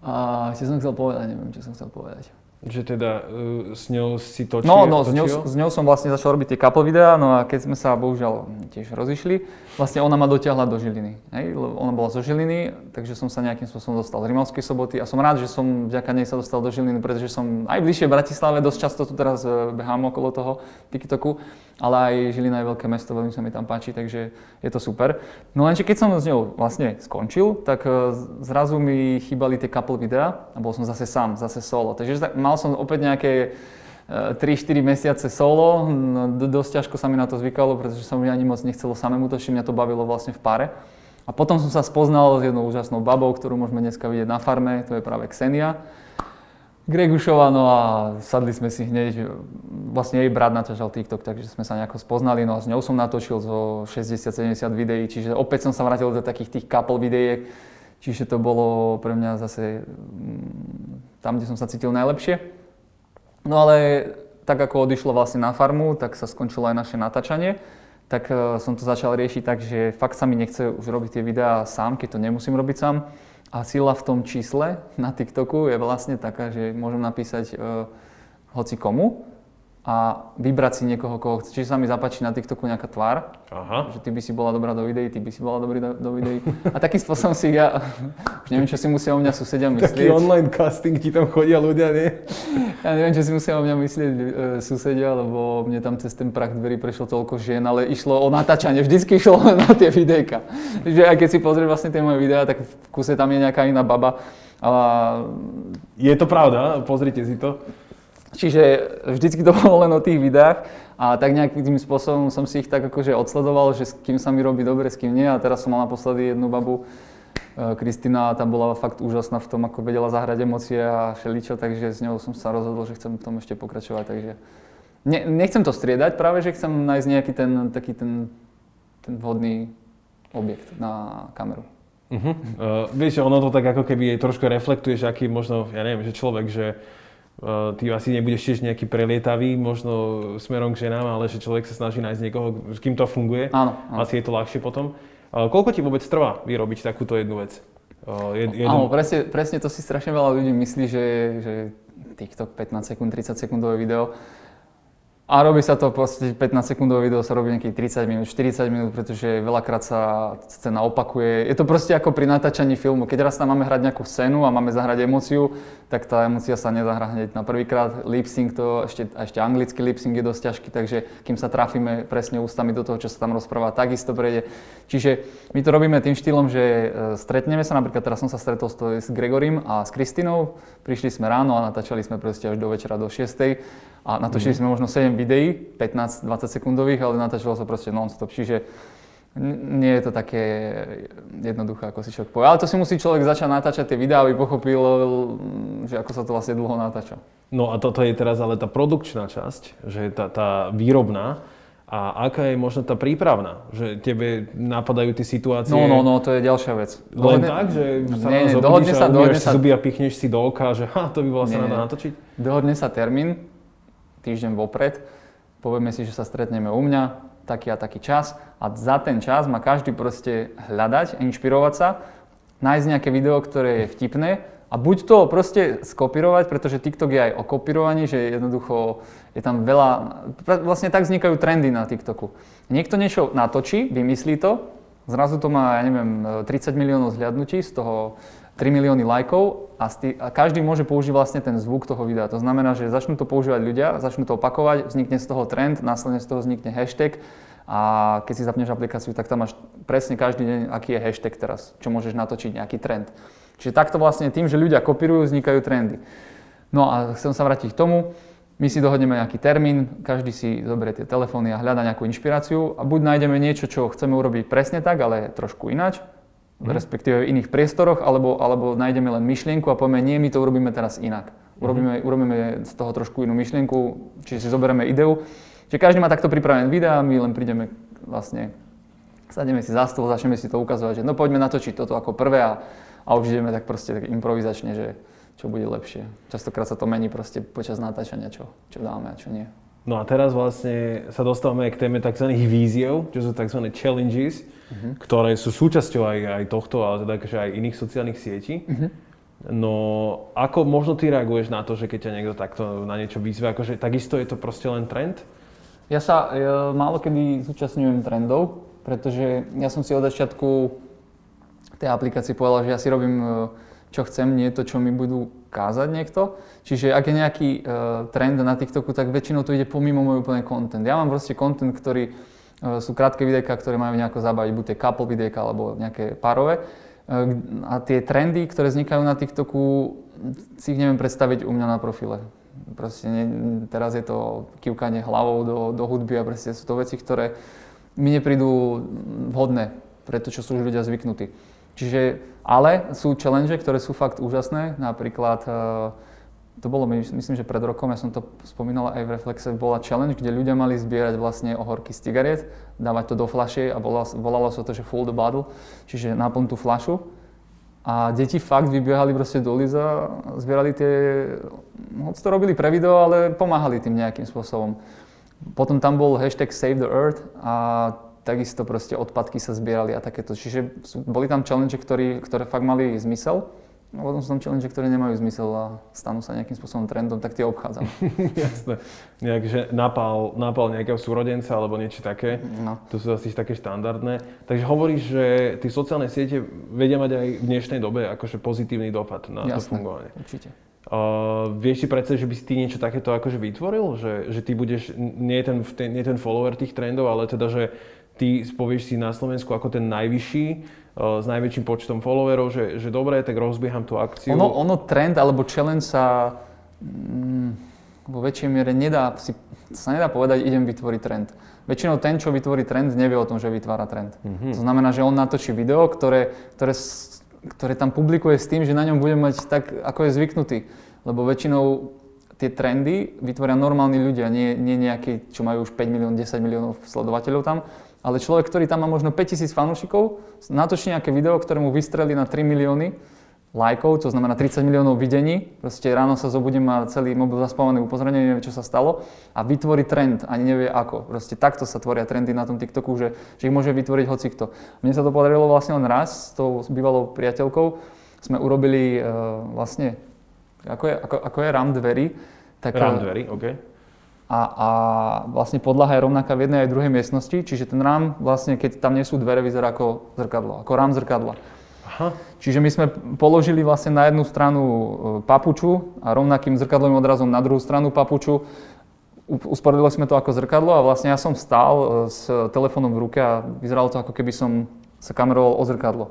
uh, čo som chcel povedať, neviem, čo som chcel povedať. Že teda uh, s ňou si točil? No, no s, ňou, s ňou som vlastne začal robiť tie couple videá, no a keď sme sa bohužiaľ tiež rozišli, vlastne ona ma dotiahla do Žiliny. Hej? Ona bola zo Žiliny, takže som sa nejakým spôsobom dostal z Rimavskej soboty a som rád, že som vďaka nej sa dostal do Žiliny, pretože som aj bližšie v Bratislave, dosť často tu teraz e, behám okolo toho TikToku, ale aj Žilina je veľké mesto, veľmi sa mi tam páči, takže je to super. No lenže keď som s ňou vlastne skončil, tak e, zrazu mi chýbali tie couple videá a bol som zase sám, zase solo. Takže mal som opäť nejaké 3-4 mesiace solo, no, dosť ťažko sa mi na to zvykalo, pretože sa mi ani moc nechcelo samému točiť, mňa to bavilo vlastne v páre. A potom som sa spoznal s jednou úžasnou babou, ktorú môžeme dneska vidieť na farme, to je práve Ksenia. Gregušova, no a sadli sme si hneď, vlastne jej brat naťažal TikTok, takže sme sa nejako spoznali, no a s ňou som natočil zo 60-70 videí, čiže opäť som sa vrátil do takých tých couple videí, čiže to bolo pre mňa zase mm, tam, kde som sa cítil najlepšie. No ale tak ako odišlo vlastne na farmu, tak sa skončilo aj naše natáčanie. Tak uh, som to začal riešiť tak, že fakt sa mi nechce už robiť tie videá sám, keď to nemusím robiť sám. A sila v tom čísle na TikToku je vlastne taká, že môžem napísať uh, hoci komu a vybrať si niekoho, koho chce. Čiže sa mi zapáči na TikToku nejaká tvár, Aha. že ty by si bola dobrá do videí, ty by si bola dobrý do, do videí. A takým spôsobom si ja, už neviem, čo si musia o mňa susedia Taký myslieť. online casting ti tam chodia ľudia, nie? Ja neviem, čo si musia o mňa myslieť e, susedia, lebo mne tam cez ten prach dverí prešlo toľko žien, ale išlo o natáčanie, vždycky išlo na tie videjka. Že aj keď si pozrieš vlastne tie moje videá, tak v kuse tam je nejaká iná baba. A, Je to pravda, pozrite si to. Čiže vždycky to bolo len o tých videách a tak nejakým spôsobom som si ich tak akože odsledoval, že s kým sa mi robí dobre, s kým nie. A teraz som mal naposledy jednu babu, e, Kristina, tá bola fakt úžasná v tom, ako vedela zahrať emócie a všeličo, takže s ňou som sa rozhodol, že chcem v tom ešte pokračovať. Takže ne, nechcem to striedať, práve že chcem nájsť nejaký ten, taký ten, ten vhodný objekt na kameru. Uh-huh. Uh, vieš, ono to tak ako keby trošku reflektuješ, aký možno, ja neviem, že človek, že ty asi nebudeš tiež nejaký prelietavý, možno smerom k ženám, ale že človek sa snaží nájsť niekoho, s kým to funguje. Áno, áno. Asi je to ľahšie potom. Koľko ti vôbec trvá vyrobiť takúto jednu vec? Jed, Áno, presne, presne to si strašne veľa ľudí myslí, že, že TikTok 15 sekúnd, 30 sekundové video. A robí sa to proste 15 sekundové video sa robí nejakých 30 minút, 40 minút, pretože veľakrát sa scéna opakuje. Je to proste ako pri natáčaní filmu. Keď raz tam máme hrať nejakú scénu a máme zahrať emóciu, tak tá emócia sa nezahrá hneď na prvýkrát. Lip sync to, ešte, a ešte anglický lip sync je dosť ťažký, takže kým sa trafíme presne ústami do toho, čo sa tam rozpráva, takisto prejde. Čiže my to robíme tým štýlom, že e, stretneme sa, napríklad teraz som sa stretol s, Gregorim a s Kristinou, prišli sme ráno a natáčali sme proste až do večera do 6. A natočili sme možno 7 videí, 15-20 sekundových, ale natáčalo sa proste non-stop. Čiže nie je to také jednoduché, ako si človek povie. Ale to si musí človek začať natáčať tie videá, aby pochopil, mm, že ako sa to vlastne dlho natáča. No a toto je teraz ale tá produkčná časť, že tá, tá výrobná. A aká je možno tá prípravná? Že tebe napadajú tie situácie... No, no, no, to je ďalšia vec. Len Dohodne- tak, že sa Nie, nie, dohodne a sa, dohodne sa, zuby a pichneš si do oka, že ha, to by bola sa natočiť? dohodne sa termín, týždeň vopred, povieme si, že sa stretneme u mňa, taký a taký čas a za ten čas má každý proste hľadať, inšpirovať sa, nájsť nejaké video, ktoré je vtipné a buď to proste skopírovať, pretože TikTok je aj o kopírovaní, že jednoducho je tam veľa, vlastne tak vznikajú trendy na TikToku. Niekto niečo natočí, vymyslí to, zrazu to má, ja neviem, 30 miliónov zhľadnutí, z toho 3 milióny lajkov a, sti- a každý môže použiť vlastne ten zvuk toho videa. To znamená, že začnú to používať ľudia, začnú to opakovať, vznikne z toho trend, následne z toho vznikne hashtag a keď si zapneš aplikáciu, tak tam máš presne každý deň, aký je hashtag teraz, čo môžeš natočiť, nejaký trend. Čiže takto vlastne tým, že ľudia kopírujú, vznikajú trendy. No a chcem sa vrátiť k tomu, my si dohodneme nejaký termín, každý si zoberie tie telefóny a hľada nejakú inšpiráciu a buď nájdeme niečo, čo chceme urobiť presne tak, ale trošku ináč, Mhm. respektíve v iných priestoroch, alebo, alebo nájdeme len myšlienku a povieme, nie, my to urobíme teraz inak. Mhm. Urobíme, urobíme z toho trošku inú myšlienku, čiže si zoberieme ideu. Čiže každý má takto pripravené videá, my len prídeme vlastne, sadneme si za stôl, začneme si to ukazovať, že no poďme natočiť toto ako prvé a, a už ideme tak proste tak improvizačne, že čo bude lepšie. Častokrát sa to mení proste počas natáčania, čo, čo dáme a čo nie. No a teraz vlastne sa dostávame k téme tzv. víziev, čo sú tzv. challenges, ktoré sú súčasťou aj, aj tohto, ale teda akože aj iných sociálnych sietí. No ako možno ty reaguješ na to, že keď ťa niekto takto na niečo vyzve, akože takisto je to proste len trend? Ja sa e, málo kedy zúčastňujem trendov, pretože ja som si od začiatku tej aplikácie povedal, že ja si robím e, čo chcem, nie to, čo mi budú kázať niekto. Čiže ak je nejaký e, trend na TikToku, tak väčšinou to ide pomimo môj úplne content. Ja mám proste content, ktorý e, sú krátke videjka, ktoré majú nejako zabaviť, buď tie couple videjka alebo nejaké párové. E, a tie trendy, ktoré vznikajú na TikToku, si ich neviem predstaviť u mňa na profile. Proste ne, teraz je to kývkanie hlavou do, do hudby a proste sú to veci, ktoré mi neprídu vhodné pre to, čo sú už ľudia zvyknutí. Čiže, ale sú challenge, ktoré sú fakt úžasné. Napríklad, e, to bolo, my- myslím, že pred rokom, ja som to spomínal aj v Reflexe, bola challenge, kde ľudia mali zbierať vlastne ohorky z cigariet, dávať to do fľaše a volalo, volalo sa to, že full the bottle, čiže naplň tú fľašu. A deti fakt vybiehali proste do ulic a zbierali tie, hoď to robili pre video, ale pomáhali tým nejakým spôsobom. Potom tam bol hashtag Save the Earth a takisto proste odpadky sa zbierali a takéto. Čiže boli tam challenge, ktorý, ktoré fakt mali zmysel. No potom sú tam challenge, ktoré nemajú zmysel a stanú sa nejakým spôsobom trendom, tak tie obchádzam. Jasné. Nejak, že napal, napal nejakého súrodenca alebo niečo také. No. To sú asi také štandardné. Takže hovoríš, že tie sociálne siete vedia mať aj v dnešnej dobe akože pozitívny dopad na to Jasné, fungovanie. určite. Uh, vieš si predstaviť, že by si ty niečo takéto akože vytvoril? Že, že ty budeš, nie ten, ten, nie ten follower tých trendov, ale teda, že ty povieš si na Slovensku ako ten najvyšší, uh, s najväčším počtom followerov, že, že dobre, tak rozbieham tú akciu. Ono, ono trend alebo challenge sa mm, vo väčšej miere nedá, si, sa nedá povedať, idem vytvoriť trend. Väčšinou ten, čo vytvorí trend, nevie o tom, že vytvára trend. Mm-hmm. To znamená, že on natočí video, ktoré, ktoré, ktoré tam publikuje s tým, že na ňom bude mať tak, ako je zvyknutý. Lebo väčšinou tie trendy vytvoria normálni ľudia, nie, nie nejakí, čo majú už 5 milión, 10 miliónov sledovateľov tam, ale človek, ktorý tam má možno 5000 fanúšikov, natočí nejaké video, ktoré mu vystrelí na 3 milióny lajkov, to znamená 30 miliónov videní. Proste ráno sa zobudím a celý mobil zaspávaný upozornenie, nevie, čo sa stalo a vytvorí trend, ani nevie ako. Proste takto sa tvoria trendy na tom TikToku, že, že ich môže vytvoriť hocikto. Mne sa to podarilo vlastne len raz s tou bývalou priateľkou. Sme urobili uh, vlastne, ako je, ako, ako je RAM dverí. Tak, Rám dverí, OK. A, a vlastne podlaha je rovnaká v jednej aj druhej miestnosti, čiže ten rám vlastne, keď tam nie sú dvere, vyzerá ako zrkadlo, ako rám zrkadla. Aha. Čiže my sme položili vlastne na jednu stranu e, papuču a rovnakým zrkadlovým odrazom na druhú stranu papuču. U- Usporedili sme to ako zrkadlo a vlastne ja som stál e, s telefónom v ruke a vyzeralo to ako keby som sa kameroval o zrkadlo.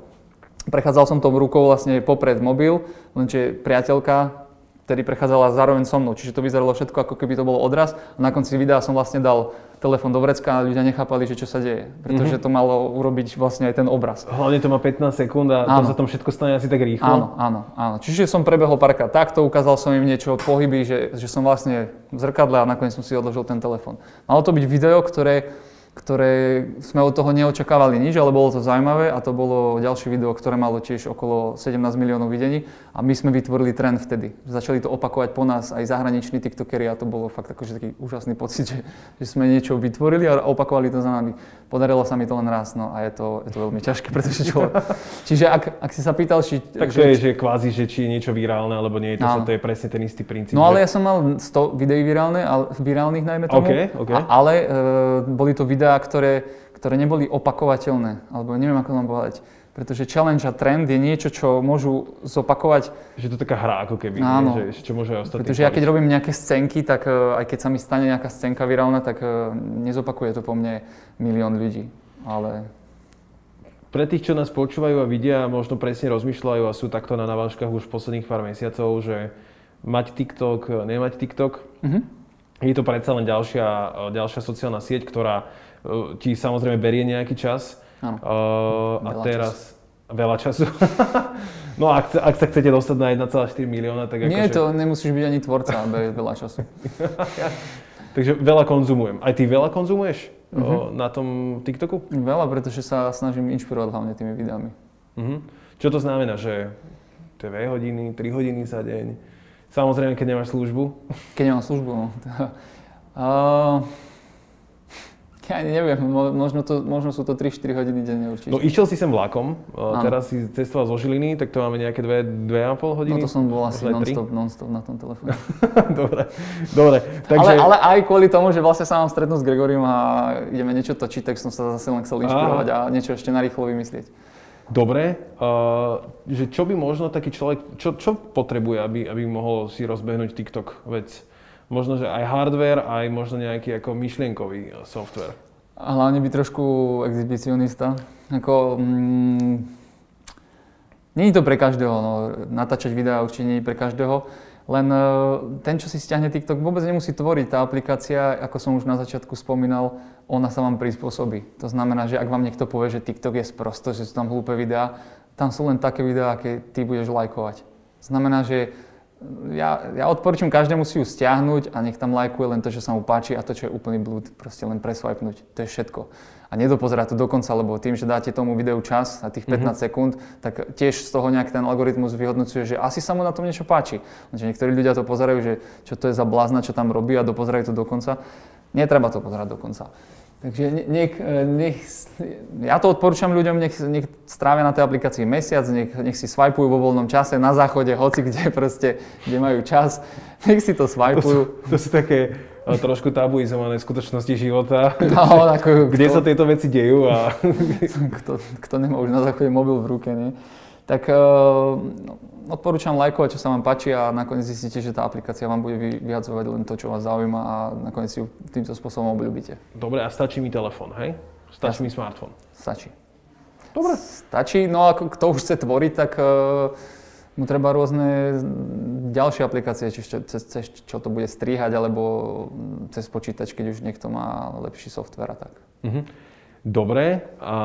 Prechádzal som tou rukou vlastne popred mobil, lenže priateľka ktorý prechádzala zároveň so mnou. Čiže to vyzeralo všetko ako keby to bolo odraz. A na konci videa som vlastne dal telefón do vrecka a ľudia nechápali, že čo sa deje. Pretože to malo urobiť vlastne aj ten obraz. Hlavne to má 15 sekúnd a Áno. to sa tam všetko stane asi tak rýchlo. Áno, áno, áno. Čiže som prebehol párkrát takto, ukázal som im niečo, pohyby, že, že som vlastne v zrkadle a nakoniec som si odložil ten telefón. Malo to byť video, ktoré, ktoré sme od toho neočakávali nič, ale bolo to zaujímavé a to bolo ďalšie video, ktoré malo tiež okolo 17 miliónov videní a my sme vytvorili trend vtedy. Začali to opakovať po nás aj zahraniční tiktokeri a to bolo fakt akože taký úžasný pocit, že, že sme niečo vytvorili a opakovali to za nami. Podarilo sa mi to len raz, no a je to, je to veľmi ťažké, pretože človek... Čiže ak, ak si sa pýtal, či... Tak to je, že kvázi, že či je niečo virálne alebo nie, to, sa, Áno. to je presne ten istý princíp. No ale že... ja som mal 100 videí virálne, ale, virálnych najmä tomu. OK, OK. A, ale e, boli to videá, ktoré, ktoré neboli opakovateľné, alebo neviem ako vám povedať. Pretože challenge a trend je niečo, čo môžu zopakovať, Že to je taká hra ako keby, Áno. že, čo môže ostatní pretože ja keď robím nejaké scénky, tak e, aj keď sa mi stane nejaká scénka virálna, tak e, nezopakuje to po mne milión ľudí. Ale Pre tých, čo nás počúvajú a vidia, možno presne rozmýšľajú a sú takto na navážkach už posledných pár mesiacov, že mať TikTok, nemať TikTok, Mhm. je to predsa len ďalšia, ďalšia sociálna sieť, ktorá eh, ti samozrejme berie nejaký čas. Áno. Eh, a teraz veľa času. no ak, ak sa chcete dostať na 1,4 milióna, tak nie, akože... to nemusíš byť ani tvorca, je veľa času. Takže veľa konzumujem. Aj ty veľa konzumuješ eh, na tom TikToku? Veľa, pretože sa snažím inšpirovať hlavne tými videami. Mhm. Čo to znamená, že 2 hodiny, 3 hodiny za deň? Samozrejme, keď nemáš službu. Keď nemám službu, no. Uh, ja neviem, mo- možno, to, možno sú to 3-4 hodiny denne určite. No išiel si sem vlakom, uh, teraz si cestoval zo Žiliny, tak to máme nejaké 2, 2,5 hodiny? No to som bol asi non-stop, non-stop na tom telefóne. dobre, dobre. Takže, Ale, ale aj kvôli tomu, že vlastne sa mám stretnúť s Gregoriom a ideme niečo točiť, tak som sa zase len chcel inšpirovať a niečo ešte narýchlo vymyslieť. Dobre, uh, že čo by možno taký človek, čo, čo potrebuje, aby, aby mohol si rozbehnúť TikTok vec? Možno, že aj hardware, aj možno nejaký ako myšlienkový uh, software. A hlavne byť trošku exhibicionista. Ako, mm, nie to pre každého, no, natáčať videá určite nie je pre každého, len e, ten, čo si stiahne TikTok, vôbec nemusí tvoriť. Tá aplikácia, ako som už na začiatku spomínal, ona sa vám prispôsobí. To znamená, že ak vám niekto povie, že TikTok je sprosto, že sú tam hlúpe videá, tam sú len také videá, aké ty budeš lajkovať. Znamená, že ja, ja odporúčam každému si ju stiahnuť a nech tam lajkuje len to, čo sa mu páči a to, čo je úplný blúd, proste len preswipenúť. To je všetko. A nedopozerať to dokonca, lebo tým, že dáte tomu videu čas a tých 15 sekúnd, tak tiež z toho nejak ten algoritmus vyhodnocuje, že asi sa mu na tom niečo páči. Lenže niektorí ľudia to pozerajú, že čo to je za blázna, čo tam robí a dopozerajú to dokonca. Netreba to pozerať dokonca. Takže nech, nech, ja to odporúčam ľuďom, nech, nech strávia na tej aplikácii mesiac, nech, nech si swipeujú vo voľnom čase, na záchode, hoci kde proste, kde majú čas, nech si to swipeujú. To, to sú také e, trošku tabuizované skutočnosti života, No, ako, kde kto, sa tieto veci dejú a kto, kto nemá už na záchode mobil v ruke, nie? Tak no, odporúčam lajkovať, čo sa vám páči a nakoniec zistíte, že tá aplikácia vám bude vy- vyhadzovať len to, čo vás zaujíma a nakoniec ju týmto spôsobom obľúbite. dobre, a stačí mi telefón, hej? Stačí mi smartfón. Stačí. Dobre. Stačí, no ako kto už chce tvoriť, tak uh, mu treba rôzne ďalšie aplikácie, či čo, cez, čo to bude strihať, alebo cez počítač, keď už niekto má lepší software a tak. Mhm. Dobre, a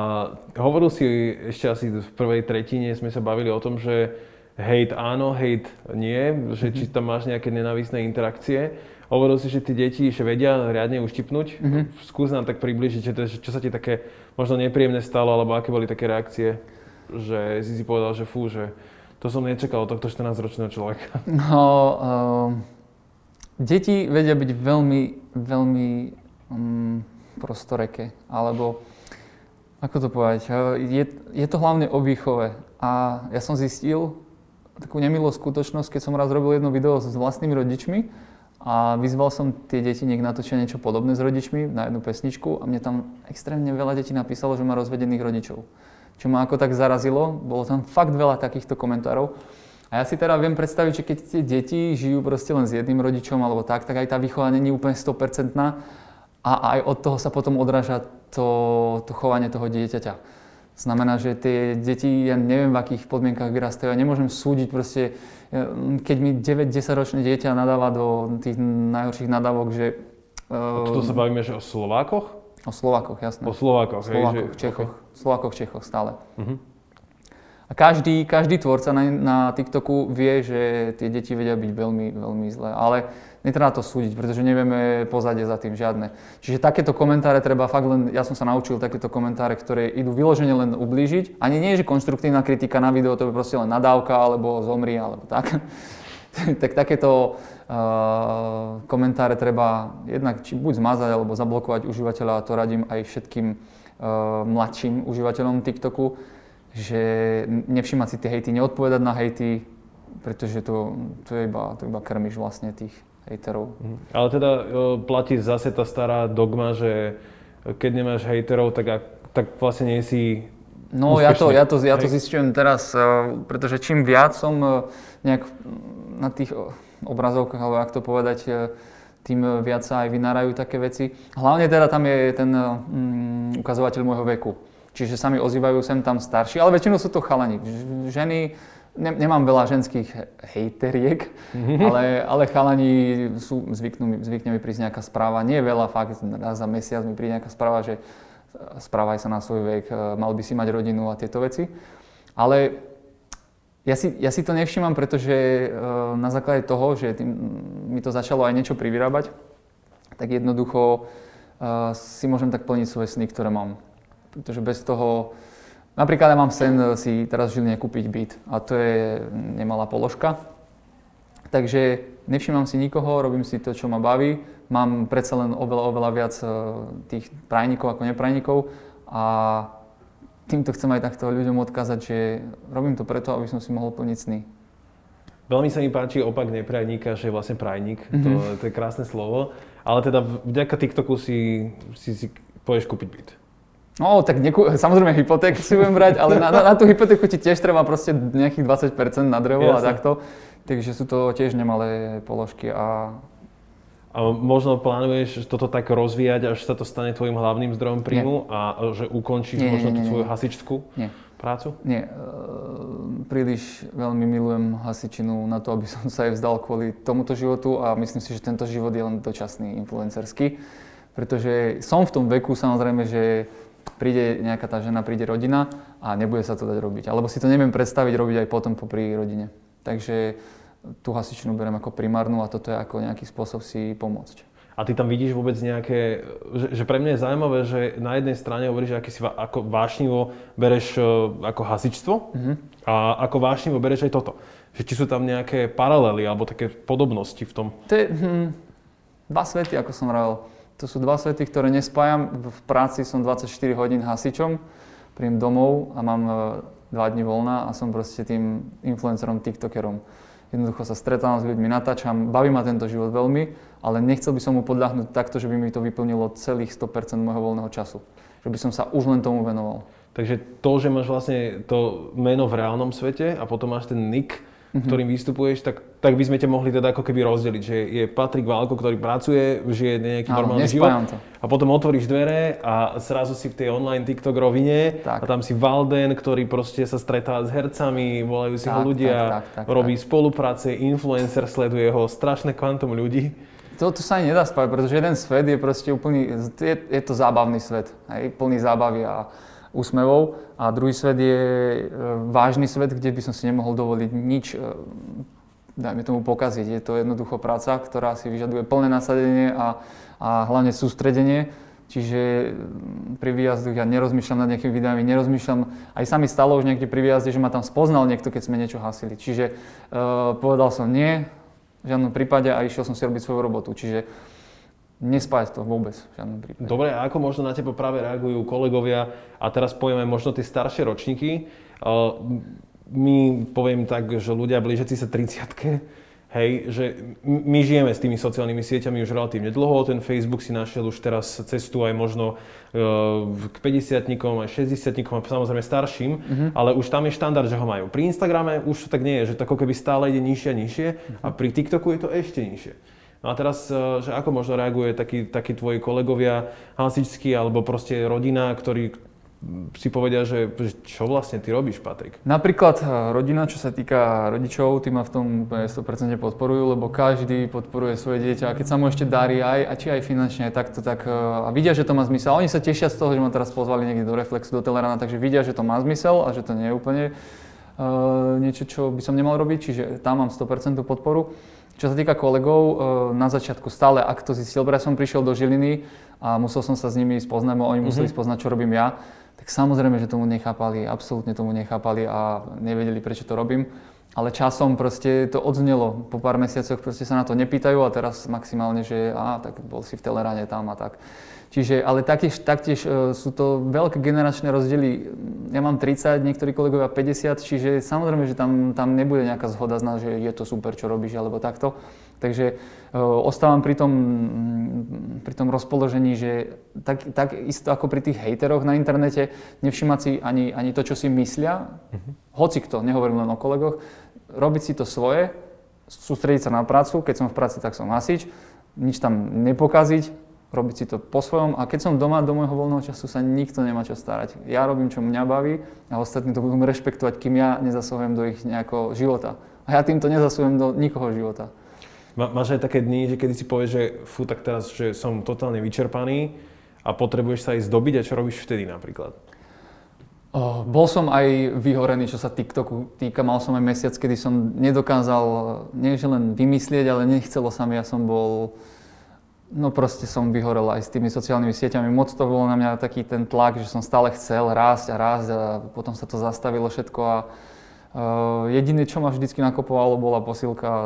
hovoril si ešte asi v prvej tretine, sme sa bavili o tom, že hate áno, hate nie, že či tam máš nejaké nenávisné interakcie. Hovoril si, že tí deti ešte vedia riadne uštipnúť. Skús nám tak približiť, že to, že čo sa ti také možno nepríjemné stalo, alebo aké boli také reakcie, že si si povedal, že fú, že to som nečakal od tohto 14-ročného človeka. No, uh, deti vedia byť veľmi, veľmi um, prostoreké, alebo ako to povedať, uh, je, je to hlavne o výchove. A ja som zistil takú nemilú skutočnosť, keď som raz robil jedno video s vlastnými rodičmi a vyzval som tie deti, nech natočia niečo podobné s rodičmi na jednu pesničku a mne tam extrémne veľa detí napísalo, že má rozvedených rodičov. Čo ma ako tak zarazilo, bolo tam fakt veľa takýchto komentárov. A ja si teda viem predstaviť, že keď tie deti žijú proste len s jedným rodičom alebo tak, tak aj tá výchova není úplne 100% a aj od toho sa potom odráža to, to chovanie toho dieťaťa. Znamená, že tie deti, ja neviem v akých podmienkach vyrastajú, ja nemôžem súdiť proste, ja, keď mi 9-10 ročné dieťa nadáva do tých najhorších nadávok, že... A Tuto sa bavíme, že o Slovákoch? O Slovákoch, jasné. O Slovákoch, hej, Slovákoch, že- Čechoch. Slovákoch, Čechoch stále. Mhm. A každý, každý tvorca na, na TikToku vie, že tie deti vedia byť veľmi, veľmi zlé. Ale netreba to súdiť, pretože nevieme pozadie za tým žiadne. Čiže takéto komentáre treba fakt len, ja som sa naučil takéto komentáre, ktoré idú vyložene len ublížiť. Ani nie, že konštruktívna kritika na video, to je proste len nadávka, alebo zomri, alebo tak. tak takéto uh, komentáre treba jednak či buď zmazať, alebo zablokovať užívateľa, a to radím aj všetkým uh, mladším užívateľom TikToku, že nevšímať si tie hejty, neodpovedať na hejty, pretože to, to, je iba, to iba krmiš vlastne tých hejterov. Mhm. Ale teda e, platí zase tá stará dogma, že keď nemáš hejterov, tak, ak- tak vlastne nie si No ja to, úspešný. ja to, ja to zistujem teraz, eh, pretože čím viac som eh, nejak na tých obrazovkách, alebo jak to povedať, tým viac sa aj vynárajú také veci. Hlavne teda tam je ten mm, ukazovateľ môjho veku. Čiže sa mi ozývajú sem tam starší, ale väčšinou sú to chalani. Ženy, ne, nemám veľa ženských he- hejteriek, ale, ale chalani sú, zvyknú, zvykne mi prísť nejaká správa, nie veľa, fakt raz za mesiac mi príde nejaká správa, že správaj sa na svoj vek, e, mal by si mať rodinu a tieto veci. Ale ja si, ja si to nevšímam, pretože e, na základe toho, že tým, mi to začalo aj niečo privyrábať, tak jednoducho e, si môžem tak plniť svoje sny, ktoré mám. Pretože bez toho, napríklad ja mám sen e, si teraz v Žiline kúpiť byt a to je nemalá položka. Takže nevšímam si nikoho, robím si to, čo ma baví. Mám predsa len oveľa, oveľa viac e, tých prajníkov ako neprajníkov a týmto chcem aj takto ľuďom odkázať, že robím to preto, aby som si mohol plniť sny. Veľmi sa mi páči opak neprajníka, že je vlastne prajník. Mhm. To, to je krásne slovo. Ale teda vďaka TikToku si, si, si pôjdeš kúpiť byt. No, tak nekú, samozrejme hypotéku si budem brať, ale na, na, na tú hypotéku ti tiež treba proste nejakých 20% na drevo a Jasne. takto. Takže sú to tiež nemalé položky a A možno plánuješ toto tak rozvíjať, až sa to stane tvojim hlavným zdrojom príjmu a že ukončíš Nie, možno nie, tú nie, svoju nie. hasičskú nie. prácu? Nie, e, príliš veľmi milujem hasičinu na to, aby som sa jej vzdal kvôli tomuto životu a myslím si, že tento život je len dočasný, influencerský. Pretože som v tom veku samozrejme, že príde nejaká tá žena, príde rodina a nebude sa to dať robiť. Alebo si to neviem predstaviť robiť aj potom popri rodine. Takže tú hasičinu beriem ako primárnu a toto je ako nejaký spôsob si pomôcť. A ty tam vidíš vôbec nejaké, že, že pre mňa je zaujímavé, že na jednej strane hovoríš, aký si ako vášnivo bereš e, ako hasičstvo Mhm. a ako vášnivo bereš aj toto. Že či sú tam nejaké paralely alebo také podobnosti v tom. To je hm, dva svety, ako som vravel. To sú dva svety, ktoré nespájam. V práci som 24 hodín hasičom, príjem domov a mám 2 e, dní voľna a som proste tým influencerom, tiktokerom. Jednoducho sa stretávam s ľuďmi, natáčam, baví ma tento život veľmi, ale nechcel by som mu podľahnúť takto, že by mi to vyplnilo celých 100% môjho voľného času. Že by som sa už len tomu venoval. Takže to, že máš vlastne to meno v reálnom svete a potom máš ten nick, mm-hmm. ktorým vystupuješ, tak, tak by sme ťa mohli teda ako keby rozdeliť, že je Patrik Válko, ktorý pracuje, žije nejaký Áno, normálny život to. a potom otvoríš dvere a zrazu si v tej online TikTok rovine tak. a tam si Valden, ktorý proste sa stretá s hercami, volajú si tak, ho ľudia, tak, tak, tak, robí tak. spolupráce, influencer, sleduje ho strašné kvantum ľudí. To, to sa ani nedá spať, pretože jeden svet je proste úplný, je, je to zábavný svet, hej, plný zábavy a úsmevov a druhý svet je e, vážny svet, kde by som si nemohol dovoliť nič, e, dajme tomu pokaziť. Je to jednoducho práca, ktorá si vyžaduje plné nasadenie a, a hlavne sústredenie. Čiže pri výjazdoch ja nerozmýšľam nad nejakými videami, nerozmýšľam, aj sa mi stalo už niekde pri výjazde, že ma tam spoznal niekto, keď sme niečo hasili. Čiže uh, povedal som nie, v žiadnom prípade a išiel som si robiť svoju robotu. Čiže nespájať to vôbec v žiadnom prípade. Dobre, a ako možno na teba práve reagujú kolegovia a teraz povieme možno tie staršie ročníky. My poviem tak, že ľudia blížiaci sa 30 Hej, že my žijeme s tými sociálnymi sieťami už relatívne dlho, ten Facebook si našiel už teraz cestu aj možno k 50-tnikom, aj 60-tnikom a samozrejme starším, uh-huh. ale už tam je štandard, že ho majú. Pri Instagrame už to tak nie je, že to ako keby stále ide nižšie a nižšie uh-huh. a pri TikToku je to ešte nižšie. No a teraz, e, že ako možno reaguje takí, takí tvoji kolegovia hasičskí alebo proste rodina, ktorí si povedia, že čo vlastne ty robíš, Patrik? Napríklad e, rodina, čo sa týka rodičov, tí ma v tom 100% podporujú, lebo každý podporuje svoje dieťa a keď sa mu ešte darí aj, a či aj finančne, aj takto, tak a vidia, že to má zmysel. Oni sa tešia z toho, že ma teraz pozvali niekde do Reflexu, do Telerana, takže vidia, že to má zmysel a že to nie je úplne niečo, čo by som nemal robiť, čiže tam mám 100% podporu. Čo sa týka kolegov, e, na začiatku stále, ak to zistil, ja som prišiel do Žiliny a musel som sa s nimi spoznať, oni museli mm-hmm. spoznať, čo robím ja, tak samozrejme, že tomu nechápali, absolútne tomu nechápali a nevedeli, prečo to robím. Ale časom proste to odznelo. Po pár mesiacoch proste sa na to nepýtajú a teraz maximálne, že á, tak bol si v Telerane tam a tak. Čiže, ale taktiež, taktiež e, sú to veľké generačné rozdiely. Ja mám 30, niektorí kolegovia 50, čiže samozrejme, že tam, tam nebude nejaká zhoda z nás, že je to super, čo robíš, alebo takto. Takže uh, ostávam pri tom, pri tom rozpoložení, že tak, tak isto ako pri tých hejteroch na internete, nevšimať si ani, ani to, čo si myslia, uh-huh. hoci kto, nehovorím len o kolegoch, robiť si to svoje, sústrediť sa na prácu, keď som v práci, tak som hasič, nič tam nepokaziť, robiť si to po svojom a keď som doma do môjho voľného času sa nikto nemá čo starať. Ja robím, čo mňa baví a ostatní to budú rešpektovať, kým ja nezasahujem do ich nejakého života. A ja týmto nezasahujem do nikoho života. Má, máš aj také dni, že kedy si povieš, že fú, tak teraz, že som totálne vyčerpaný a potrebuješ sa aj zdobiť a čo robíš vtedy napríklad? Oh, bol som aj vyhorený, čo sa TikToku týka. Mal som aj mesiac, kedy som nedokázal nie len vymyslieť, ale nechcelo sa mi. Ja som bol No proste som vyhorel aj s tými sociálnymi sieťami. Moc to bolo na mňa taký ten tlak, že som stále chcel rásť a rásť a potom sa to zastavilo všetko a jediné, čo ma vždycky nakopovalo, bola posilka a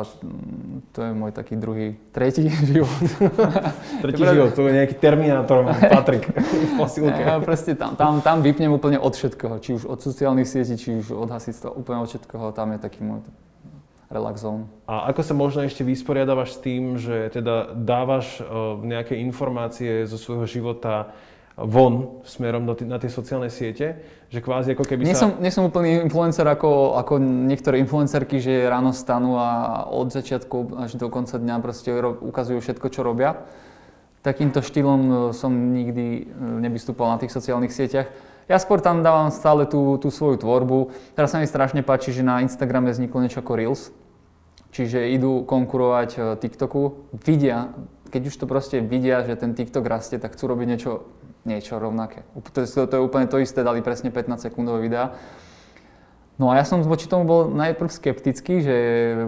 to je môj taký druhý, tretí život. tretí život, to je nejaký terminátor, Patrik, v posilke. Ja, proste tam, tam, tam vypnem úplne od všetkoho, či už od sociálnych sietí, či už od hasictva, úplne od všetkoho, tam je taký môj relax zone. A ako sa možno ešte vysporiadavaš s tým, že teda dávaš uh, nejaké informácie zo svojho života von smerom do t- na tie sociálne siete, že kvázi ako keby nie sa... Som, nie som úplný influencer ako, ako niektoré influencerky, že ráno stanú a od začiatku až do konca dňa proste ro- ukazujú všetko, čo robia. Takýmto štýlom e, som nikdy e, nevystupoval na tých sociálnych sieťach. Ja skôr tam dávam stále tú, tú svoju tvorbu. Teraz sa mi strašne páči, že na Instagrame vzniklo niečo ako Reels, čiže idú konkurovať e, TikToku, vidia, keď už to proste vidia, že ten TikTok rastie, tak chcú robiť niečo, niečo rovnaké. To, to, to je úplne to isté, dali presne 15 sekundové videá. No a ja som voči tomu bol najprv skeptický, že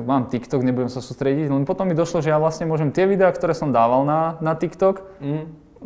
mám TikTok, nebudem sa sústrediť, len potom mi došlo, že ja vlastne môžem tie videá, ktoré som dával na, na TikTok, mm.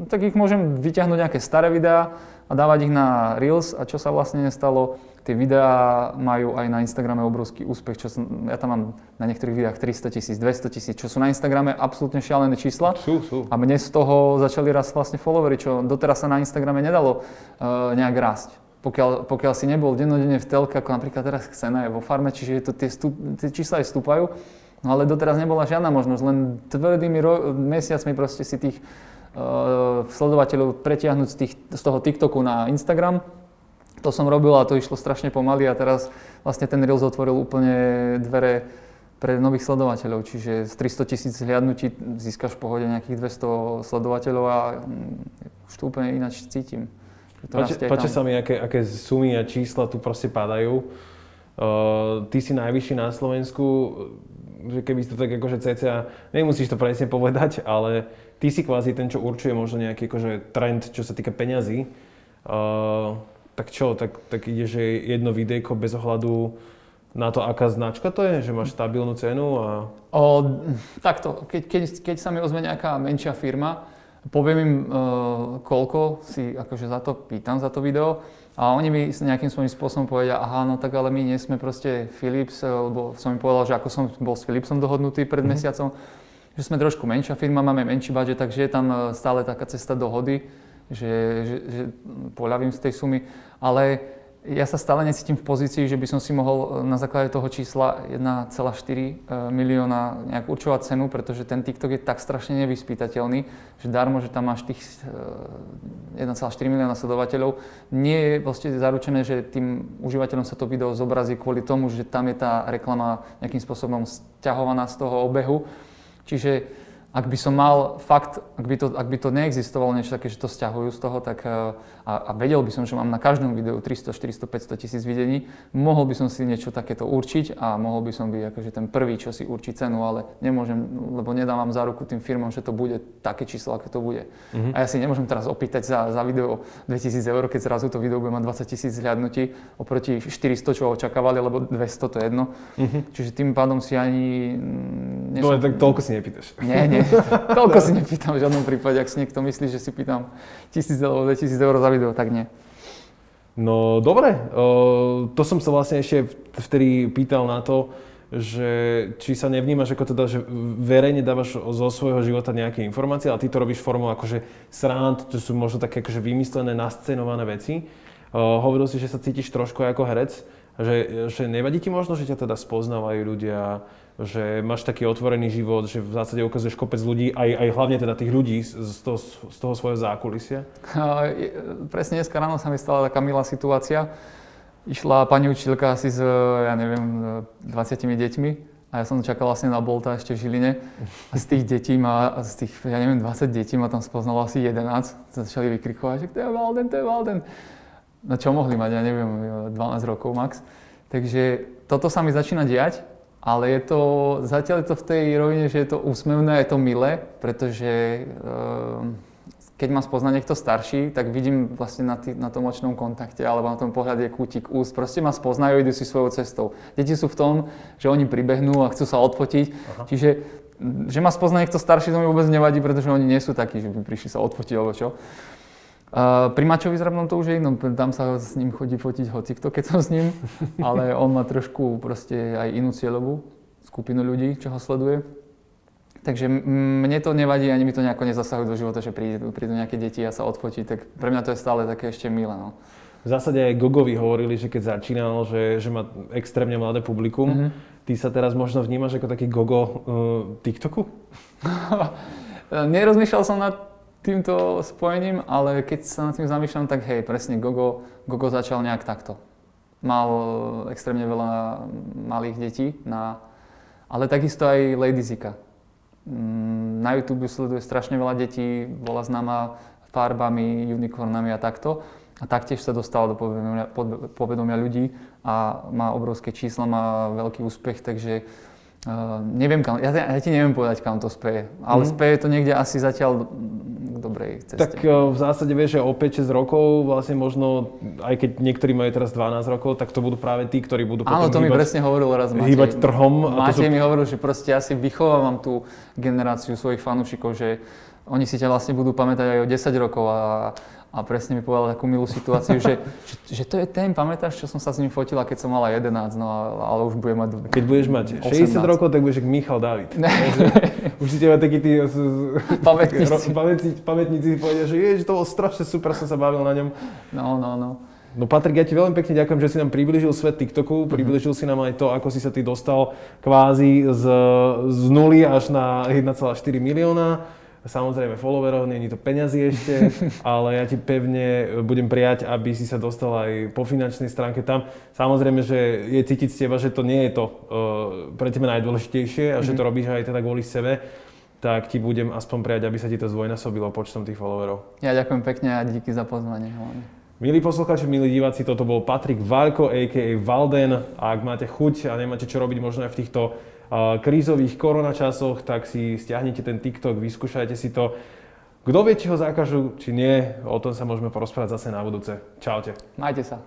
tak ich môžem vyťahnuť nejaké staré videá, a dávať ich na Reels a čo sa vlastne nestalo, tie videá majú aj na Instagrame obrovský úspech, čo som, ja tam mám na niektorých videách 300 tisíc, 200 tisíc, čo sú na Instagrame absolútne šialené čísla. Sú, sú. A mne z toho začali raz vlastne followery, čo doteraz sa na Instagrame nedalo uh, nejak rásť. Pokiaľ, pokiaľ si nebol dennodenne v telke, ako napríklad teraz Xena je vo farme, čiže to, tie, stup, tie čísla aj stúpajú, no ale doteraz nebola žiadna možnosť, len tvrdými ro- mesiacmi proste si tých uh, sledovateľov pretiahnuť z, tých, z toho TikToku na Instagram. To som robil a to išlo strašne pomaly a teraz vlastne ten Reels otvoril úplne dvere pre nových sledovateľov, čiže z 300 tisíc hliadnutí získaš v pohode nejakých 200 sledovateľov a um, už to úplne ináč cítim. Páči sa mi, aké, aké sumy a čísla tu proste padajú. Uh, ty si najvyšší na Slovensku, že keby si to tak akože cca, nemusíš to presne povedať, ale ty si kvázi ten, čo určuje možno nejaký akože trend, čo sa týka peňazí. Uh, tak čo, tak, tak ide, že jedno videjko bez ohľadu na to, aká značka to je, že máš stabilnú cenu a... O, takto, keď, keď, keď sa mi ozve nejaká menšia firma, poviem im, uh, koľko si akože za to pýtam, za to video a oni mi nejakým svojím spôsobom povedia, aha, no tak ale my nie sme proste Philips, lebo som im povedal, že ako som bol s Philipsom dohodnutý pred mm-hmm. mesiacom, že sme trošku menšia firma, máme menší budget, takže je tam e, stále taká cesta dohody, že, že, že poľavím z tej sumy, ale ja sa stále necítim v pozícii, že by som si mohol e, na základe toho čísla 1,4 e, milióna nejak určovať cenu, pretože ten TikTok je tak strašne nevyspytateľný, že darmo, že tam máš tých 1,4 e, milióna sledovateľov, nie je vlastne zaručené, že tým užívateľom sa to video zobrazí kvôli tomu, že tam je tá reklama nejakým spôsobom stiahovaná z toho obehu. Čiže ak by som mal fakt, ak by to, ak by to neexistovalo niečo také, že to stiahujú z toho, tak eh, a, a vedel by som, že mám na každom videu 300, 400, 500 tisíc videní, mohol by som si niečo takéto určiť a mohol by som byť akože ten prvý, čo si určí cenu, ale nemôžem, lebo nedávam za ruku tým firmám, že to bude také číslo, aké to bude. Mm-hmm. A ja si nemôžem teraz opýtať za, za video 2000 eur, keď zrazu to video bude mať 20 tisíc zhľadnutí oproti 400, čo očakávali, lebo 200 to je jedno. Mm-hmm. Čiže tým pádom si ani... Nesom... No tak toľko si nepýtaš. Nie, nie, toľko si nepýtam v žiadnom prípade. Ak si niekto myslí, že si pýtam 1000 alebo 2000 eur za video, tak nie. No dobre, to som sa vlastne ešte vtedy pýtal na to, že či sa nevnímaš ako teda, že verejne dávaš zo svojho života nejaké informácie, ale ty to robíš formou akože srand, to sú možno také akože vymyslené, nascenované veci. hovoril si, že sa cítiš trošku ako herec, že, že nevadí ti možno, že ťa teda spoznávajú ľudia, že máš taký otvorený život, že v zásade ukazuješ kopec ľudí, aj, aj hlavne teda tých ľudí z toho, z toho svojho zákulisia? Presne dneska ráno sa mi stala taká milá situácia. Išla pani učiteľka asi s, ja neviem, 20 deťmi a ja som čakal vlastne na Bolta ešte v Žiline. A z tých detí má, z tých, ja neviem, 20 detí ma tam spoznalo asi 11. Začali vykrikovať, že to je Valden, to je Valden. No čo mohli mať, ja neviem, 12 rokov max. Takže toto sa mi začína diať ale je to, zatiaľ je to v tej rovine, že je to úsmevné, je to milé, pretože uh, keď ma spozná niekto starší, tak vidím vlastne na, tý, na tom očnom kontakte alebo na tom pohľade kútik úst. Proste ma spoznajú, idú si svojou cestou. Deti sú v tom, že oni pribehnú a chcú sa odfotiť. Aha. Čiže, že ma spozná niekto starší, to mi vôbec nevadí, pretože oni nie sú takí, že by prišli sa odfotiť alebo čo. Uh, pri Mačovi zrabnom to už je inom, tam sa s ním chodí fotiť hoci kto, keď som s ním, ale on má trošku proste aj inú cieľovú skupinu ľudí, čo ho sleduje. Takže mne to nevadí, ani mi to nejako nezasahuje do života, že prídu, prídu nejaké deti a sa odfotiť, tak pre mňa to je stále také ešte milé. No. V zásade aj Gogovi hovorili, že keď začínal, že, že má extrémne mladé publikum. Mm-hmm. Ty sa teraz možno vnímaš ako taký Gogo uh, TikToku? Nerozmýšľal som nad týmto spojením, ale keď sa nad tým zamýšľam, tak hej, presne Gogo, Gogo začal nejak takto. Mal extrémne veľa malých detí, na, ale takisto aj Lady Zika. Mm, na YouTube sleduje strašne veľa detí, bola známa farbami, unicornami a takto. A taktiež sa dostala do povedomia, povedomia ľudí a má obrovské čísla, má veľký úspech, takže Uh, neviem kam, ja, ja ti neviem povedať, kam to speje, ale mm. speje to niekde asi zatiaľ k dobrej ceste. Tak uh, v zásade vieš, že o 5-6 rokov vlastne možno, aj keď niektorí majú teraz 12 rokov, tak to budú práve tí, ktorí budú potom Áno, to hýbať, mi presne hovoril raz Matej. Hýbať trhom. Matej sú... mi hovoril, že proste asi vychovávam tú generáciu svojich fanúšikov, že oni si ťa vlastne budú pamätať aj o 10 rokov a, a presne mi povedal takú milú situáciu, že, že, že to je ten, pamätáš, čo som sa s ním fotila, keď som mala 11, no ale už budem mať... Keď budeš mať 60 18. rokov, tak budeš Michal David. už si teba takí tí pamätníci, pamätníci, pamätníci povedia, že ježiš, to bolo strašne super, som sa bavil na ňom. No, no, no. No Patrik, ja ti veľmi pekne ďakujem, že si nám približil svet TikToku, mm-hmm. približil si nám aj to, ako si sa ty dostal kvázi z, z nuly až na 1,4 milióna Samozrejme followerov, nie je to peňazí ešte, ale ja ti pevne budem prijať, aby si sa dostal aj po finančnej stránke tam. Samozrejme, že je cítiť z teba, že to nie je to uh, pre teba najdôležitejšie a mm-hmm. že to mhm. robíš aj teda kvôli sebe tak ti budem aspoň prijať, aby sa ti to zdvojnásobilo počtom tých followerov. Ja ďakujem pekne a díky za pozvanie hlavne. Milí poslucháči, milí diváci, toto bol Patrik Varko, a.k.a. Valden. A ak máte chuť a nemáte čo robiť možno aj v týchto krízových koronačasoch, tak si stiahnite ten TikTok, vyskúšajte si to. Kto vie, či ho zakažu, či nie, o tom sa môžeme porozprávať zase na budúce. Čaute. Majte sa.